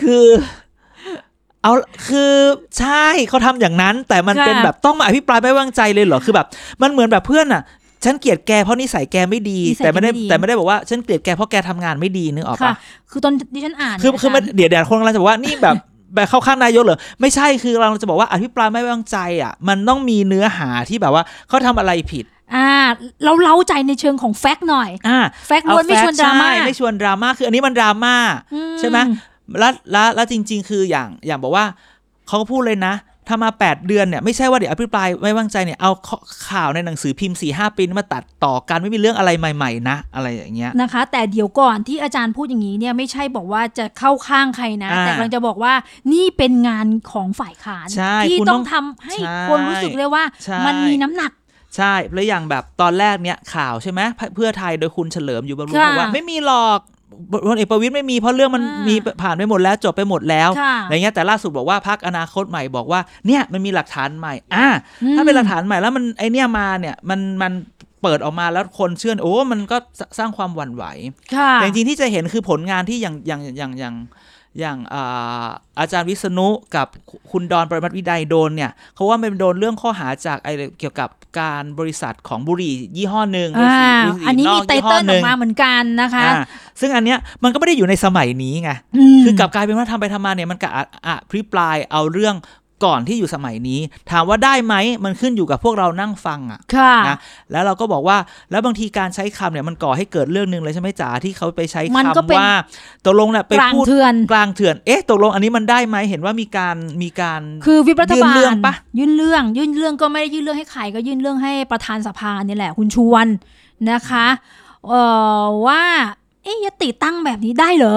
คือเอาคือใช่เขาทำอย่างนั้น แต่มันค่ะเป็นแบบต้องมาอภิปรายไม่ไว้วางใจเลยเหรอคือแบบ มันเหมือนแบบเพื่อนอะ ฉันเกลียดแกเพราะนิสัยแกไม่ดี นิสัยแต่ไม่ได้แกไม่ดี แต่ไม่ได้บอกว่าฉันเกลียดแกเพราะแกทำงานไม่ดีนึกออกค่ะ ปะคือตอนที่ฉันอ่านคือเนี่ยคือมันาจารย์เดี๋ยวเดี๋ยวคนกำลังจะบอกว่านี่แบบ แบบเข้าข้างนายกเหรอไม่ใช่คือเราจะบอกว่าอภิปรายไม่ไว้วางใจอะ มันต้องมีเนื้อหาที่แบบว่าเขาทำอะไรผิด อ่า เราเล้าใจในเชิงของแฟกต์หน่อย อ่า แฟกต์ล้วนไม่ชวนดราม่าใช่ไม่ชวนดราม่าคืออันนี้มันดราม่า อืใช่ไหมแล้วแล้วแล้วจริง ๆ คืออย่างอย่างบอกว่าเขาก็พูดเลยนะ ถ้ามา 8 เดือนเนี่ยไม่ใช่ว่าเดี๋ยวอภิปรายไม่วางใจเนี่ยเอาข้อข่าวในหนังสือพิมพ์4ีหปีมาตัดต่อกันไม่มีเรื่องอะไรใหม่ๆนะ อะไรอย่างเงี้ยนะคะ แต่เดี๋ยวก่อนที่อาจารย์พูดอย่างนี้เนี่ยไม่ใช่บอกว่าจะเข้าข้างใครนะอ่าแต่กำลังจะบอกว่านี่เป็นงานของฝ่ายค้านใช่ที่คุณต้ต้อองงทำให้ใช่คนรู้สึกเลยว่าใช่มันมีน้ำหนักใช่แล้วอย่างแบบตอนแรกเนี่ยข่าวใช่ไหมเพื่อไทยโดยคุณเฉลิมอยู่บำรุงค่ะบอกว่าไม่มีหรอก พลเอกประวิตยไม่มีเพราะเรื่องมันอ่ามีมีผ่านไปหมดแล้วจบไปหมดแล้วค่ะอะไรเงี้ยแต่ล่าสุดบอกว่าพักอนาคตใหม่บอกว่าเนี่ยมันมีหลักฐานใหม่อ่าอืมถ้าเป็นหลักฐานใหม่แล้วมันไอเนี่ยมาเนี่ยมันมันเปิดออกมาแล้วคนเชื่อโอ้มันก็สสร้างความหวั่นไหวค่ะแต่จริงๆที่จะเห็นคือผลงานที่อย่างอย่างอย่างอย่าง อย่างอ่าอาจารย์วิษณุกับคุณดอนปรมัตถ์วิดัยโดนเนี่ยเขาว่ามันโดนเรื่องข้อหาจากไอเกี่ยวกับการบริษัทของบุหรี่ยี่ห้อหนึ่งบริอ่าษัทบุหรี่อันนี้นมีอกไตยี่ห้เติ้อลหออนึ่งกมาเหมือนกันนะคะอ่าซึ่งอันเนี้ยมันก็ไม่ได้อยู่ในสมัยนี้ไงมคือกลับกลายเป็นว่าทำไปทำมาเนี่ยมันกะอภิปรายเอาเรื่อง ก่อนที่อยู่สมัยนี้ ถามว่าได้ไหมมันขึ้นอยู่กับพวกเรานั่งฟังอะค่ะนะแล้วเราก็บอกว่าแล้วบางทีการใช้คำเนี่ยมันก่อให้เกิดเรื่องหนึ่งเลยใช่ไหมจ๋าที่เขาไปใช้มันก็คำเป็นว่าตกลงเนี่ยไปกลางพูดเถื่อนกลางเถื่อนเอ๊ะตกลงอันนี้มันได้ไหมเห็นว่ามีการมีการคือวิปรัฐบาลยื่นเรื่องปะยื่นเรื่องยื่นเรื่องก็ไม่ได้ยื่นเรื่องให้ใครก็ยื่นเรื่องให้ประธานสภาเนี่ยแหละคุณชวนนะคะเอ่อว่าเอ๊ะยติตั้งแบบนี้ได้เหรอ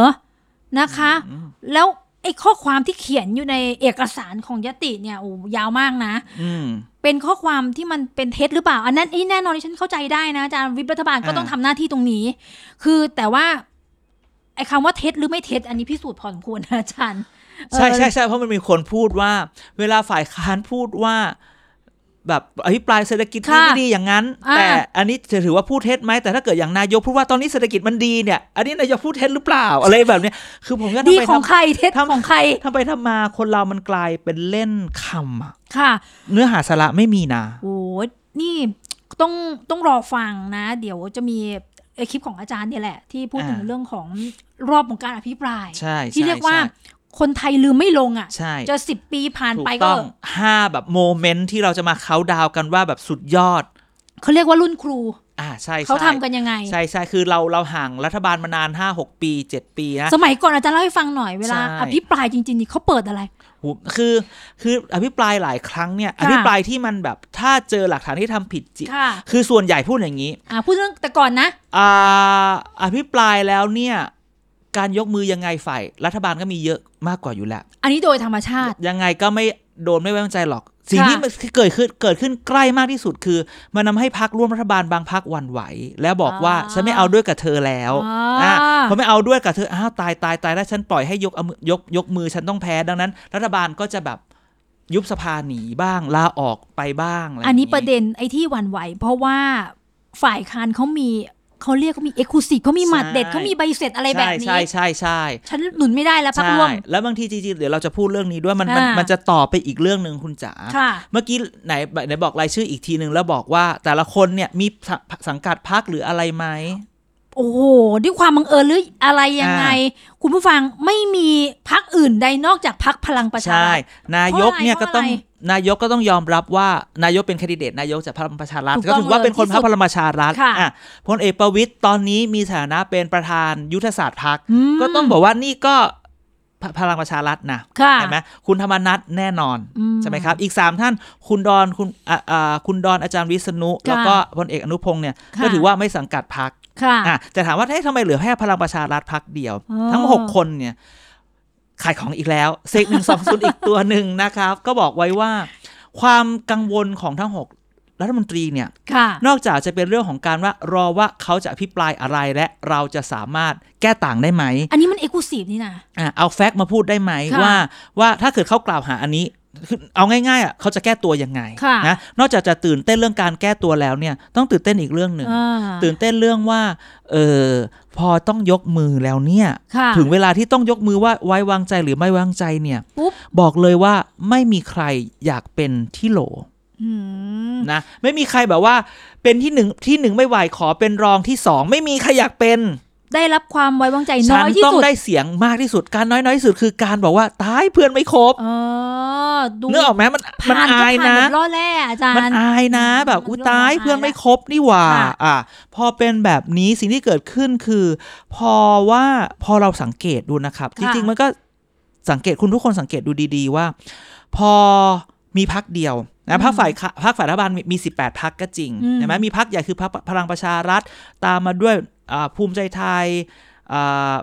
นะคะอืมแล้ว ไอ้ข้อความที่เขียนอยู่ในเอกสารของยติเนี่ยโอ้ยาวมากนะอืมเป็นข้อความที่มันเป็นเท็จหรือเปล่า อันนั้นอีแน่นอนที่ฉันเข้าใจได้นะอาจารย์วิปรัฐบาลก็อ่าต้องทำหน้าที่ตรงนี้ คือแต่ว่า ไอ้คำว่าเท็จหรือไม่เท็จ อันนี้พิสูจน์พอสมควรนะอาจารย์ใช่เออใช่ใช่เพราะมันมีคนพูดว่า เวลาฝ่ายค้านพูดว่า แบบอภิปรายเศรษฐกิจดีค่ะไม่ดีอย่างนั้นอ่าแต่อันนี้จะถือว่าพูดเท็จไหมแต่ถ้าเกิดอย่างนายกพูดว่าตอนนี้เศรษฐกิจมันดีเนี่ย อันนี้นายกพูดเท็จหรือเปล่าอะไรแบบเนี้ยคือผมก็ดีทำไปของทำใครเท็จทำของใครทำไปทำมาคนเรามันกลายเป็นเล่นคำอะค่ะ เนื้อหาสาระไม่มีนะโอ้ยนี่ต้องต้องรอฟังนะ เดี๋ยวจะมีไอ้คลิปของอาจารย์เนี่ยแหละ ที่พูดถึงอ่าเรื่องของรอบของการอภิปรายใช่ที่ใช่เรียกว่าใช่ คนไทยลืมไม่ลงอะ ใช่จะสิบปีผ่านถูไปกก็ต้องห้าแบบโมเมนต์ที่เราจะมาเขาน์ดาวน์กันว่าแบบสุดยอด เขาเรียกว่ารุ่นครู อ่าใช่ใช่เขาทำกันยังไง ใช่ใช่คือเราเราห่างรัฐบาลมานานห้าหกปีเจ็ดปีนะ สมัยก่อนอาจารย์เล่าให้ฟังหน่อยเวลาใช่อภิปรายจริง ๆ นี่เขาเปิดอะไรโหคือคืออภิปรายหลายครั้งเนี่ยค่ะอภิปรายที่มันแบบถ้าเจอหลักฐานที่ทำผิดจริงค่ะคือส่วนใหญ่พูดอย่างนี้ อ่าพูดเรื่องแต่ก่อนนะ อ่าอภิปรายแล้วเนี่ย การยกมือยังไงฝ่ายรัฐบาลก็มีเยอะมากกว่าอยู่แล้ว อันนี้โดยธรรมชาติ ยังไงก็ไม่โดนไม่ไว้วางใจหรอก สิ่งค่ะที่มันเกิดขึ้นเกิดขึ้นใกล้มากที่สุดคือ มันนำให้พักร่วมรัฐบาลบางพักหวั่นไหว แล้วบอกว่าฉันไม่เอาด้วยกับเธอแล้วอ่าอะพอไม่เอาด้วยกับเธออ้าวตายตายตายแล้วฉันปล่อยให้ยกเอามือยกยกมือฉันต้องแพ้ดังนั้น รัฐบาลก็จะแบบยุบสภาหนีบ้างลาออกไปบ้างอะไรอันนี้ย่างประเด็นไอ้ที่หวั่นไหว เพราะว่าฝ่ายค้านเขามี เขาเรียกเขามี exclusiveซีฟเขามีหมัดเด็ดใช่เขามีใบเสร็จอะไรแบบใช่นี้ ใช่ใช่ใช่ฉันหนุนไม่ได้แล้วพรรคใช่ร่วมแล้วบางทีจริงๆเดี๋ยวเราจะพูดเรื่องนี้ด้วยมันมันอ่ามัมันจะต่อไปอีกเรื่องหนึ่งคุณจ๋าค่ะเมื่อกี้ไหนไหนบอกรายชื่ออีกทีหนึ่งแล้วบอกว่าแต่ละคนเนี่ยมีสสังกัดพักหรืออะไรไหมโอ้โหด้วยความบังเอิญหรืออะไรยังไง คุณผู้ฟังไม่มีพักอื่นใดนอกจากพักพลังประชาใช่รัฐนายกเนี่ยเพก็ราะอะไรต้องนายกก็ต้องยอมรับว่านายกเป็นแคนดิเดตนายกจากพลังประชารัฐถูกก็ต้องถือว่าเป็นคนเลยพรรคพลังประชารัฐค่ะอะพลเอกประวิตยตอนนี้มีฐานะเป็นประธานยุทธศาสตร์พักอืมก็ต้องบอกว่านี่ก็พพลังประชารัฐนะค่ะเห็นไหมคุณธรรมนัฐแน่นอนอืมใช่ไหมครับ อีก 3 ท่านคุณดอนคุณอ่าอ่าคุณดอนอาจารย์วิษณุค่ะแล้วก็พลเอกอนุพงศ์เนี่ยค่ะก็ถือว่าไม่สังกัดพัก ค่ะอะแต่ถามว่าเฮ้ยทำไมเหลือแค่พลังประชารัฐพักเดียวอ๋อทั้ง6คนเนี่ยขายของอีกแล้วเซกหนึ่งสองศูนย์อีกตัวหนึ่งนะครับ ก็บอกไว้ว่าความกังวลของทั้ง6รัฐมนตรีเนี่ยค่ะนอกจากจะเป็นเรื่องของการว่ารอว่าเขาจะอภิปรายอะไรและเราจะสามารถแก้ต่างได้ไหม อันนี้มันเอ็กซ์คลูซีฟนี่นะอะเอาแฟกต์มาพูดได้ไหมค่ะว่าว่าถ้าเกิดเขากล่าวหาอันนี้คือ เอาง่ายๆอะเขาจะแก้ตัวยังไงค่ะนะนอกจากจะตื่นเต้นเรื่องการแก้ตัวแล้วเนี่ยต้องตื่นเต้นอีกเรื่องหนึ่งอ่าตื่นเต้นเรื่องว่าเออพอต้องยกมือแล้วเนี่ยค่ะถึงเวลาที่ต้องยกมือว่าไว้วางใจหรือไม่วางใจเนี่ยปุ๊บบอกเลยว่าไม่มีใครอยากเป็นที่โหลอืมนะไม่มีใครแบบว่าเป็นที่หนึ่งที่หนึ่งไม่ไหวขอเป็นรองที่สองไม่มีใครอยากเป็น ได้รับความไว้วางใจน้ฉัอยที่ต้องสุดได้เสียงมากที่สุดการน้อยน้อยที่สุดคือการบอกว่าตายเพื่อนไม่ครบเออดูนึกออกไหมมันมันผ่อายก็ผ่นะแบบล่อแร่อาจารย์มันอายนะ แบบมันอุ้ยเรื่องตายอายเพื่อนไม่ละครบนี่หว่าค่ะอะพอเป็นแบบนี้สิ่งที่เกิดขึ้นคือ พอว่าพอเราสังเกตดูนะครับจค่ะริงๆมันก็สังเกตคุณทุกคนสังเกตดูดีๆว่า พอมีพักเดียวนะพักฝ่ายค้าพักฝ่ายรัฐบาลมีมี18 พักก็จริงอืมใช่ไหมมีพักใหญ่คือพรรคพลังประชารัฐ ตามมาด้วยอ่า ภูมิใจไทยอ่า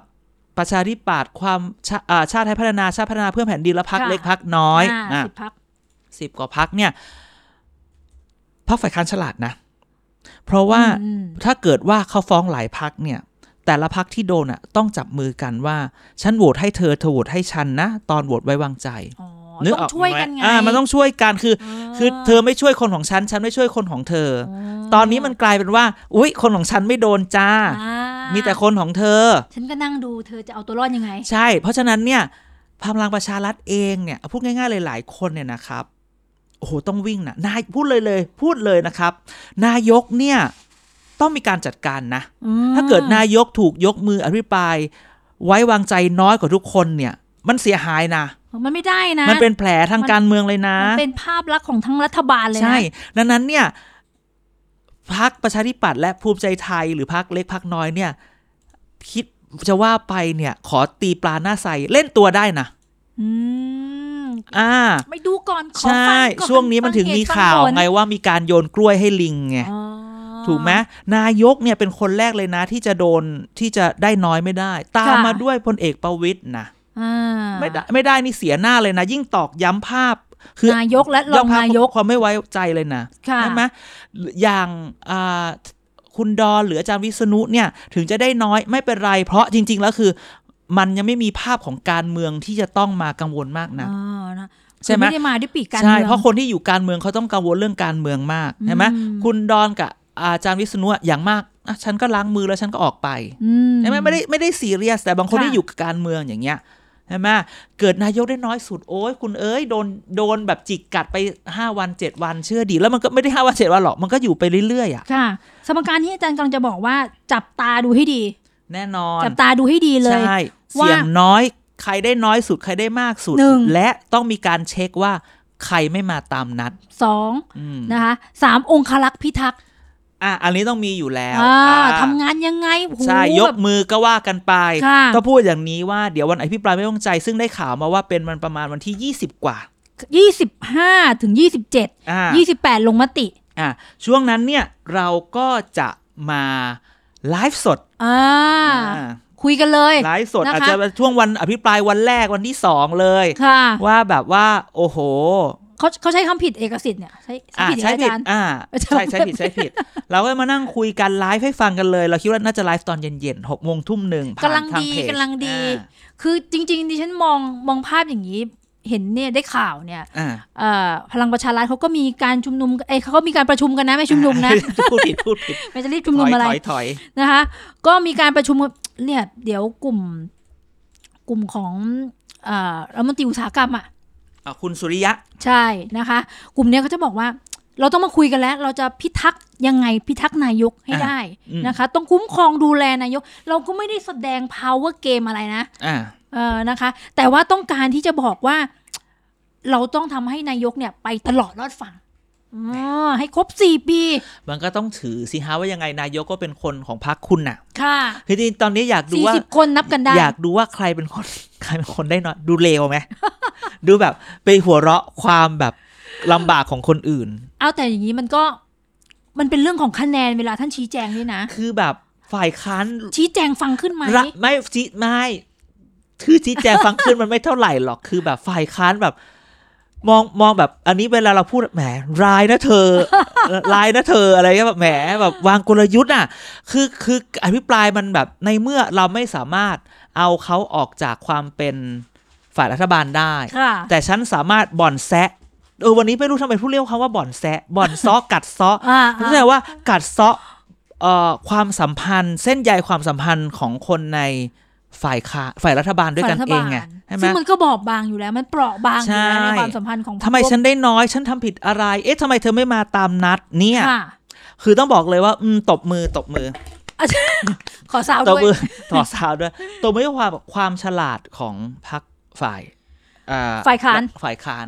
ประชาธิปัตย์ความชาอ่าชาติไทยพัฒนาชาติพัฒนาเพื่อแผ่นดินและพักค่ะเล็กพักน้อยาอะสิบพักสิบกว่าพักเนี่ยพักฝ่ายค้านฉลาดนะ เพราะว่าอืมถ้าเกิดว่าเขาฟ้องหลายพักเนี่ย แต่ละพักที่โดนอะต้องจับมือกันว่า ฉันโหวตให้เธอเธอโหวตให้ฉันนะ ตอนโหวตไว้วางใจอ๋อ นึกต้อออกงช่วยไหมกันไงอ่ามันต้องช่วยกันคือ คือเธอไม่ช่วยคนของฉัน ฉันไม่ช่วยคนของเธออตอนนี้มันกลายเป็นว่า อุ้ยคนของฉันไม่โดนจ้าอ่ามีแต่คนของเธอ ฉันก็นั่งดูเธอจะเอาตัวรอดยังไง ใช่ เพราะฉะนั้นเนี่ยพลังประชารัฐเองเนี่ยพูดง่ายๆเลยหลายคนเนี่ยนะครับโอ้โหต้องวิ่งนะนายพูดเลยเลย พูดเลยนะครับ นายกเนี่ยต้องมีการจัดการนะอืมถ้าเกิดนายกถูกยกมืออภิปราย ไว้วางใจน้อยกว่าทุกคนเนี่ย มันเสียหายนะ มันไม่ได้นะ มันเป็นแผลทางมันการเมืองเลยนะมันเป็นภาพลักษณ์ของทั้งรัฐบาลเลยนะ ใช่ ดังนั้นเนี่ยพักประชาธิปัตย์และภูมิใจไทยหรือพักเล็กพักน้อยเนี่ย คิดจะว่าไปเนี่ย ขอตีปลาหน้าใสเล่นตัวได้นะ อืม อ่าไปดูก่อนขอใช่ฟังก่อนช่วงนี้มันถึงฟัเหมีตุข่าวฟัผลไงว่ามีการโยนกล้วยให้ลิงไงอ๋อถูกไหมนายกเนี่ยเป็นคนแรกเลยนะ ที่จะโดนที่จะได้น้อยไม่ได้ ตามมาด้วยพลเอกประวิตยนะอ่า ไม่ได้ไม่ได้นี่เสียหน้าเลยนะ ยิ่งตอกย้ำภาพ คือนายกและรองภพนายกความไม่ไว้ใจเลยนะค่ะใช่ไหมอย่างอ่าคุณดอนหรืออาจารย์วิษณุเนี่ย ถึงจะได้น้อยไม่เป็นไร เพราะจริง ๆ แล้วคือ มันยังไม่มีภาพของการเมืองที่จะต้องมากังวลมากนะอ่านะใช่ไหมคือไม่ได้มาด้วยปีกการใช่เมืองเพราะคนที่อยู่การเมืองเขาต้องกังวลเรื่องการเมืองมากใช่ไหมอืมคุณดอนกับอาจารย์วิษณุอะอย่างมากอะฉันก็ล้างมือแล้วฉันก็ออกไปอืมใช่ไหมไม่ได้ไม่ได้ซีเรียสแต่บางคนค่ะที่อยู่กับการเมืองอย่างเงี้ย ใช่ไหมเกิดนายกได้น้อยสุดโอ้ยคุณเอ้ยโดนโดนแบบจิกกัดไป 5 วัน 7 วันเชื่อดี แล้วมันก็ไม่ได้5วัน7วันหรอก มันก็อยู่ไปเรื่อยๆอะค่ะ สมการนี้อาจารย์กำลังจะบอกว่าจับตาดูให้ดี แน่นอน จับตาดูให้ดีเลยใช่ว่าเสียงน้อยใครได้น้อยสุดใครได้มากสุดหนึ่งและต้องมีการเช็คว่าใครไม่มาตามนัดสองอืมนะคะสามองคลักษ์พิทักษ์ อะอันนี้ต้องมีอยู่แล้วอ่าอ่าทำงานยังไงโอ้โหใช่ยแบกบมือก็ว่ากันไปค่ะก็พูดอย่างนี้ว่าเดี๋ยววันอภิปรายไม่ต้องใจ ซึ่งได้ข่าวมาว่าเป็นมันประมาณวันที่ 20 กว่ายี่สิบห้าถึงยี่สิบเจ็ดอ่ายี่สิบแปดลงมติอะช่วงนั้นเนี่ยเราก็จะมาไลฟ์สดอ่าอ่าคุยกันเลยไลฟ์สดนะคะอาจจะเป็นช่วงวันอภิปรายวันแรกวันที่สองเลยค่ะว่าแบบว่า โอ้โห เขาเขาใช้คำผิดเอกสิทธิ์เนี่ยใช้ใช้อะผิดใช้อาผิดจารย์อ่าอาจารย์ใช่ใช้ผิดใช้ผิด เราก็มานั่งคุยกันไลฟ์ให้ฟังกันเลย เราคิดว่าน่าจะไลฟ์ตอนเย็นๆหกโมงทุ่มหนึ่งผ่านกำลังทางดีเพจกำลังดีอ่าคือจริง ๆ ดิฉันมองมองภาพอย่างนี้เห็นเนี่ยได้ข่าวเนี่ยอ่าเอ่อพลังประชารัฐเขาก็มีการชุมนุมเอ้ยเขาก็มีการประชุมกันนะไม่ชุมนุมนะพูดผิดพูดผิดไม่จะรีบชุมถนุมอยอะไรถอยถอยนะคะ ก็มีการประชุมเนี่ยเดี๋ยวกลุ่ม กลุ่มของเอ่อรัฐมนตรีอุตสาหกรรมอะอะ คุณสุริยะ ใช่นะคะ กลุ่มเนี้ยเขาจะบอกว่า เราต้องมาคุยกันแล้ว เราจะพิทักษ์ยังไงพิทักษ์นายกให้อะได้อืมนะคะ ต้องคุ้มครองดูแลนายก เราก็ไม่ได้แสดง power game อะไรนะอ่าเออนะคะ แต่ว่าต้องการที่จะบอกว่า เราต้องทำให้นายกเนี่ย ไปตลอดรอดฝั่งอ๋อ ให้ครบสี่ปี มันก็ต้องถือสิฮะว่ายังไงนายกก็เป็นคนของพรรคคุณน่ะ ค่ะคือจริงๆตอนนี้อยากดูสี่ว่าสิบคนนับกันได้ อยากดูว่าใครเป็นคนใครเป็นคนได้น้อยดูเลวไหมดูแบบไปหัวเราะความแบบลำบากของคนอื่น เอาแต่อย่างนี้มันก็มันเป็นเรื่องของคะแนนเวลาท่านชี้แจงด้วยนะ คือแบบฝ่ายค้านชี้แจงฟังขึ้นไหมระไม่ชี้ไม่คือชี้แจงฟังขึ้นมันไม่เท่าไหร่หรอกคือแบบฝ่ายค้านแบบ มองมองแบบอันนี้เวลาเราพูดแหมร้ายนะเธอร้ายนะเธออะไรเงี้ยแบบแหมแบบวางกลยุทธ์อะ คือคืออภิปรายมันแบบในเมื่อเราไม่สามารถเอาเขาออกจากความเป็นฝ่ายรัฐบาลได้ค่ะแต่ฉันสามารถบ่อนแซะเออวันนี้ไม่รู้ทำไมผู้เรียกคำว่าบ่อนแซะบ่อนซ้อกัดซ้ออ่าเข้าใจว่ากัดเซาะเอ่อความสัมพันธ์ เส้นใยความสัมพันธ์ของคนใน ฝ่ายค้าฝ่ายรัฐบาลด้วยกันฝ่ายรัฐเองไงบาลใช่ไหมซึ่งมันก็บอบบางอยู่แล้ว มันเปราะบางอยู่แล้วใช่ในความสัมพันธ์ของทำไมฉันได้น้อย ฉันทำผิดอะไร เอ๊ะทำไมเธอไม่มาตามนัดเนี่ยค่ะคือต้องบอกเลยว่า อืมตบมือตบมือ ขอสาวตบด้วยมือต่อสาวด้วยตบมือให้ความความฉลาดของพรรคฝ่ายอ่าฝ่ายค้านฝ่ายค้าน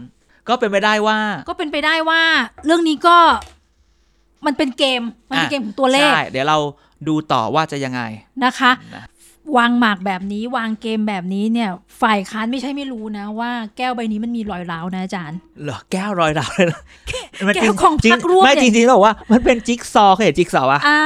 ก็เป็นไปได้ว่า ก็เป็นไปได้ว่า เรื่องนี้ก็มันเป็นเกม มันเป็นอะเกมของตัวเลขใช่เดี๋ยวเราดูต่อว่าจะยังไงนะคะนะ วางหมากแบบนี้วางเกมแบบนี้เนี่ยฝ่ายค้านไม่ใช่ไม่รู้นะว่าแก้วใบนี้มันมีรอยร้าวนะอาจารย์เหรอแก้วรอยดาวเลยนะมันแก้วของจริพรรคร่วมไม่เนี่ยจริงๆต้องบอกว่ามันเป็นจิ๊กซอว์เคยเห็นจิ๊กซอว์ปะอ่า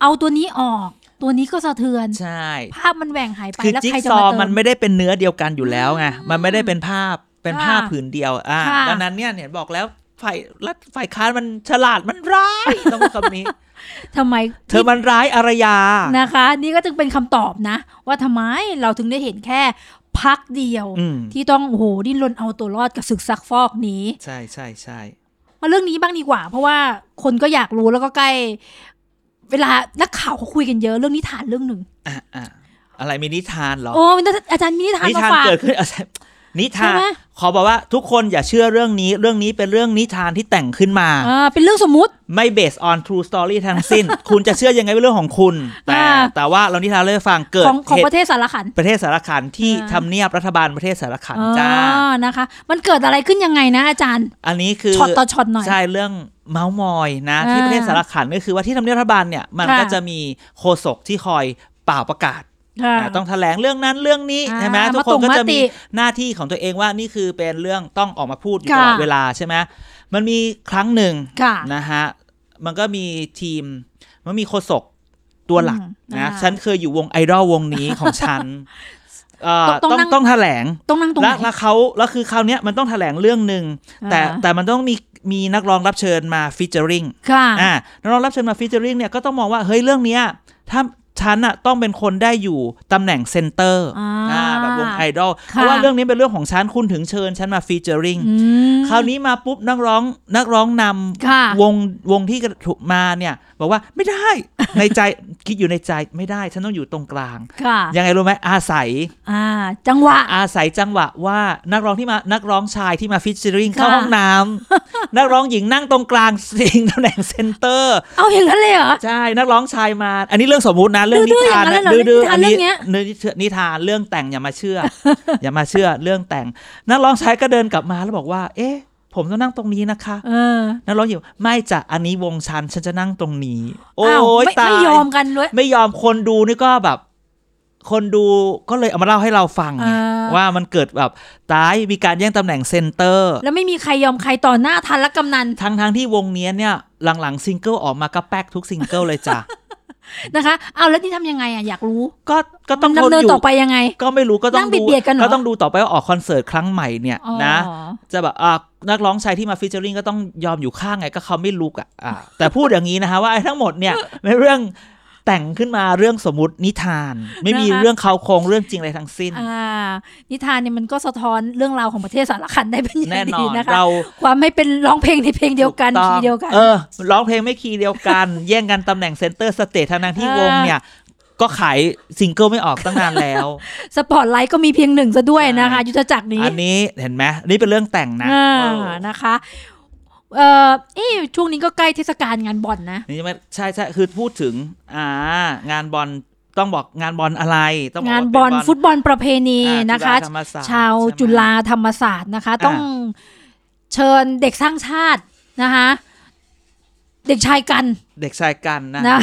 เอาตัวนี้ออกตัวนี้ก็สะเทือน ใช่ ภาพมันแหว่งหายไปคือแล้วจิ๊กใครจะซอมาว์เติมันมไม่ได้เป็นเนื้อเดียวกันอยู่แล้วไงมันไม่ได้เป็นภาพเป็นค่ะภาพผืนเดียว อ่าค่ะดังนั้นเนี่ยเนี่ยบอกแล้ว ฝ่ายรัฐฝ่ายค้านมันฉลาดมันร้ายต้องพูดคำนี้ทำไม เธอมันร้ายอารยานะคะ นี่ก็จึงเป็นคำตอบนะ ว่าทำไมเราถึงได้เห็นแค่พักเดียวอืมที่ต้องโอ้โหดิ้นรนเอาตัวรอดกับศึกซักฟอกนี้ ใช่ใช่ใช่มาเรื่องนี้บ้างดีกว่า เพราะว่าคนก็อยากรู้แล้วก็ใกล้ เวลานักข่าวเขาคุยกันเยอะเรื่องนิทานเรื่องหนึ่งอะอะอะไรมีนิทานเหรอโอ้อาจารย์มีนิทานนิมาทานฝากเกิดขึ้นอะไร นิทาใช่นไหมขอบอกว่าทุกคนอย่าเชื่อเรื่องนี้ เรื่องนี้เป็นเรื่องนิทานที่แต่งขึ้นมาอ่าเป็นเรื่องสมมุติ ไม่ based on true story ทั้งสิ้น คุณจะเชื่อยังไงเป็นเรื่องของคุณ แต่อ่าแต่ว่าเรานิทานเล่าให้ฟังเกิดของของเหประตุเทศสารขัน ประเทศสารขันที่อ่าทำเนียบรัฐบาลประเทศสารขันอ๋อจ้านะคะ มันเกิดอะไรขึ้นยังไงนะอาจารย์ อันนี้คือช็อตต่อช็อตหน่อยใช่เรื่องเมาส์มอยนะอ่าที่ประเทศสารขันก็คือว่าที่ทำเนียบรัฐบาลเนี่ยมันค่ะก็จะมีโฆษกที่คอยเป่าประกาศค่ะอ่า ต้องแถลงเรื่องนั้นเรื่องนี้อ่าใช่ไหมทุกมาคนตรงก็จะมติมีหน้าที่ของตัวเองว่านี่คือเป็นเรื่องต้องออกมาพูดอยู่ตลอดค่ะเวลาใช่ไหมมันมีครั้งหนึ่งค่ะนะฮะมันก็มีทีมมันมีโฆษกตัวหลักอืมนะอ่าฉันเคยอยู่วงไอดอลวงนี้ของฉันเอ่อต้องต้องนั่งต้องแถลงต้องนั่งตรงไหแล้วนแล้วเขาแล้วคือคราวเนี้ยมันต้องแถลงเรื่องหนึ่งแต่อ่าแต่มันต้องมีมีนักร้องรับเชิญมา featuring ค่ะอ่านักร้องรับเชิญมา featuring เนี่ยก็ต้องมองว่าเฮ้ยเรื่องเนี้ยถ้า ฉันอะต้องเป็นคนได้อยู่ตำแหน่ง center อ่าแบบวงไอดอลเพค่ะราะว่าเรื่องนี้เป็นเรื่องของฉันคุณถึงเชิญฉันมา featuring อืมคราวนี้มาปุ๊บนักร้องนักร้องนค่ะำวงวงที่ถูกมาเนี่ย บอกว่าไม่ได้ในใจคิดอยู่ในใจไม่ได้ ฉันต้องอยู่ตรงกลางค่ะยังไงรู้ไหมอาศัยอ่าจังหวะอาศัยจังหวะว่านักร้องที่มานักร้องชายที่มา featuring เข้าค่ะห้องน้ำนักร้องหญิงนั่งตรงกลางสิงตำแหน่ง center เอาอย่างนั้นเลยเหรอใช่นักร้องชายมา อันนี้เรื่องสมมุตินะเรื่องนิดื้อๆทานอย่างนั้นะนเลยเหรอดื้อนิๆทานอันนี้เรื่องเนี้ยนิทานเรื่องแต่งอย่ามาเชื่อ อย่ามาเชื่อเรื่องแต่ง นักร้องชายก็เดินกลับมาแล้วบอกว่า เอ๊ะ ผมต้องนั่งตรงนี้นะคะเออนักร้องหญิงไม่จะอันนี้วงชันฉันจะนั่งตรงนี้ โอ้อ้าวยไม่ตายไม่ยอมกันเลยไม่ยอมคนดูนี่ก็แบบคนดูก็เลยเอามาเล่าให้เราฟังไงอ่าว่ามันเกิดแบบตายมีการแย่งตำแหน่ง center แล้วไม่มีใครยอมใครต่อหน้าทันและกำนันทั้งทั้งๆที่วงเนี้ยเนี่ยหลังๆซิงเกิลออกมาก็แป๊กทุกซิงเกิลเลยจ้ะ นะคะ เอาแล้วนี่ทำยังไงอะอยากรู้ ก็ก็ต้องทนดำเนินอยู่ต่อไปยังไงก็ไม่รู้ก็ต้อนั่งงดูเบียดๆกันเหรอก็ต้องดูต่อไปว่าออกคอนเสิร์ตครั้งใหม่เนี่ยอ๋อนะ จะแบบอ่านักร้องชายที่มา featuring ก็ต้องยอมอยู่ข้างไงก็เขาไม่ลุกอะอ่าแต่พูดอย่างนี้นะคะว่าไอ้ทั้งหมดเนี่ยเป็นเรื่อง แต่งขึ้นมาเรื่องสมมตินิทาน ไม่มีนะคะเรื่องเขาโครงเรื่องจริงอะไรทั้งสิ้นอ่านิทานเนี่ยมันก็สะท้อนเรื่องราวของประเทศสารขัณฑ์ได้เป็นอย่าแน่งนอดีนนะคะเราความไม่เป็นร้องเพลงในเพลงเดียวกันถูต้องคีย์เดียวกัน เออร้องเพลงไม่คีย์เดียวกัน แย่งกันตำแหน่ง center stage ทั้งๆที่เออวงเนี่ยก็ขายซิงเกิลไม่ออกตั้งนานแล้ว สปอตไลท์ก็มีเพียงหนึ่งซะด้วยนะคะใช่ยุทธจักรนี้ อันนี้เห็นไหมนี่เป็นเรื่องแต่งนะอ่าเออนะคะ เอ่อเอ๊ะช่วงนี้ก็ใกล้เทศกาลงานบอลนะนี่ไม่ใช่ใช่คือพูดถึงอ่างานบอลต้องบอกงานบอลอะไรต้องบอกงานว่บอลเป็ฟุตบอลประเพณีอ่านะคะจุฬาธรรมศาสตร์ชาวใช่ไหมจุฬาธรรมศาสตร์นะคะ ต้องเชิญเด็กสร้างชาตินะคะ เด็กชายกัน เด็กชายกันนะนะ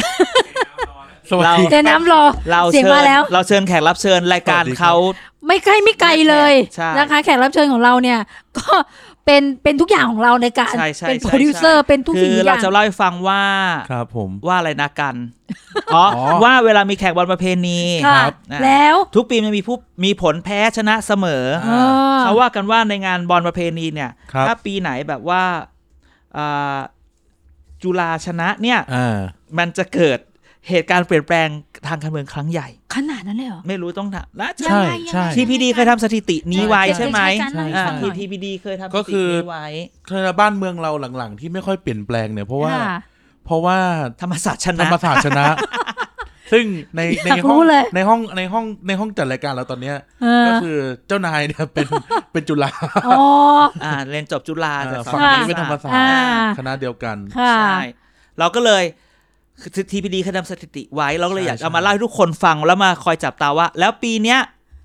สวัสดีเจน้ำรอเราเสียงเชิมาญแล้ว เราเชิญแขกรับเชิญรายการสวัสดีครับเขาไม่ใกล้ไม่ไกลเลยใช่นะคะ แขกรับเชิญของเราเนี่ย ก็ เป็นเป็นทุกอย่างของเราในการ ใช่ใช่เป็นใช่โปรดิวเซอร์ใช่เป็นทุกคืสิ่งอทุกอเราย่างจะเล่าให้ฟังว่าครับผม ว่าอะไรนะกันอ๋ออ๋อว่าเวลามีแขกบอลประเพณีค่ะครับ นะแล้วทุกปีมันมีผู้มีผลแพ้ชนะเสมอเออ เขาว่ากันว่าในงานบอลประเพณีเนี่ย ครับ ถ้าปีไหนแบบว่าอ่าจุฬาชนะเนี่ย อ่า มันจะเกิด เหตุการณ์เปลี่ยนแปลงทางการเมืองครั้งใหญ่ ขนาดนั้นเลยเหรอ ไม่รู้ต้องถามน่าจะใช่ยังไงยังไงใช่ ทีพีดีเคยทำสถิตินี้ไว้เด็กใช่ไหมเด็กชายกันเล่าให้ฟังหน่อยทีพีดีเคยทำสก็ถิคืติอนี้ไว้คือบ้านเมืองเราหลังๆ ที่ไม่ค่อยเปลี่ยนแปลงเนี่ยเพราะว่าค่ะเพราะว่าธรรมศาสตร์ชธรนะรมศาสตร์ชนะ ซึ่งในในอยากห้รู้องเลยในห้องในห้องในห้องจัดรายการเราตอนเนี้ยเออก็คือเจ้านายเนี่ยเป็นเป็นจุฬาอ๋ออ่าเรียนจบจุฬาเอจากอสฝั่งอนนี้เป็นธรรมศาสตอ่าร์คณะเดียวกันค่ะใช่เราก็เลย ทีพีดีเคยทำสถิติไว้ เราก็เลยใช่อยากใช่เอามาเล่าให้ทุกคนฟังแล้วมาคอยจับตาว่า แล้วปีเนี้ย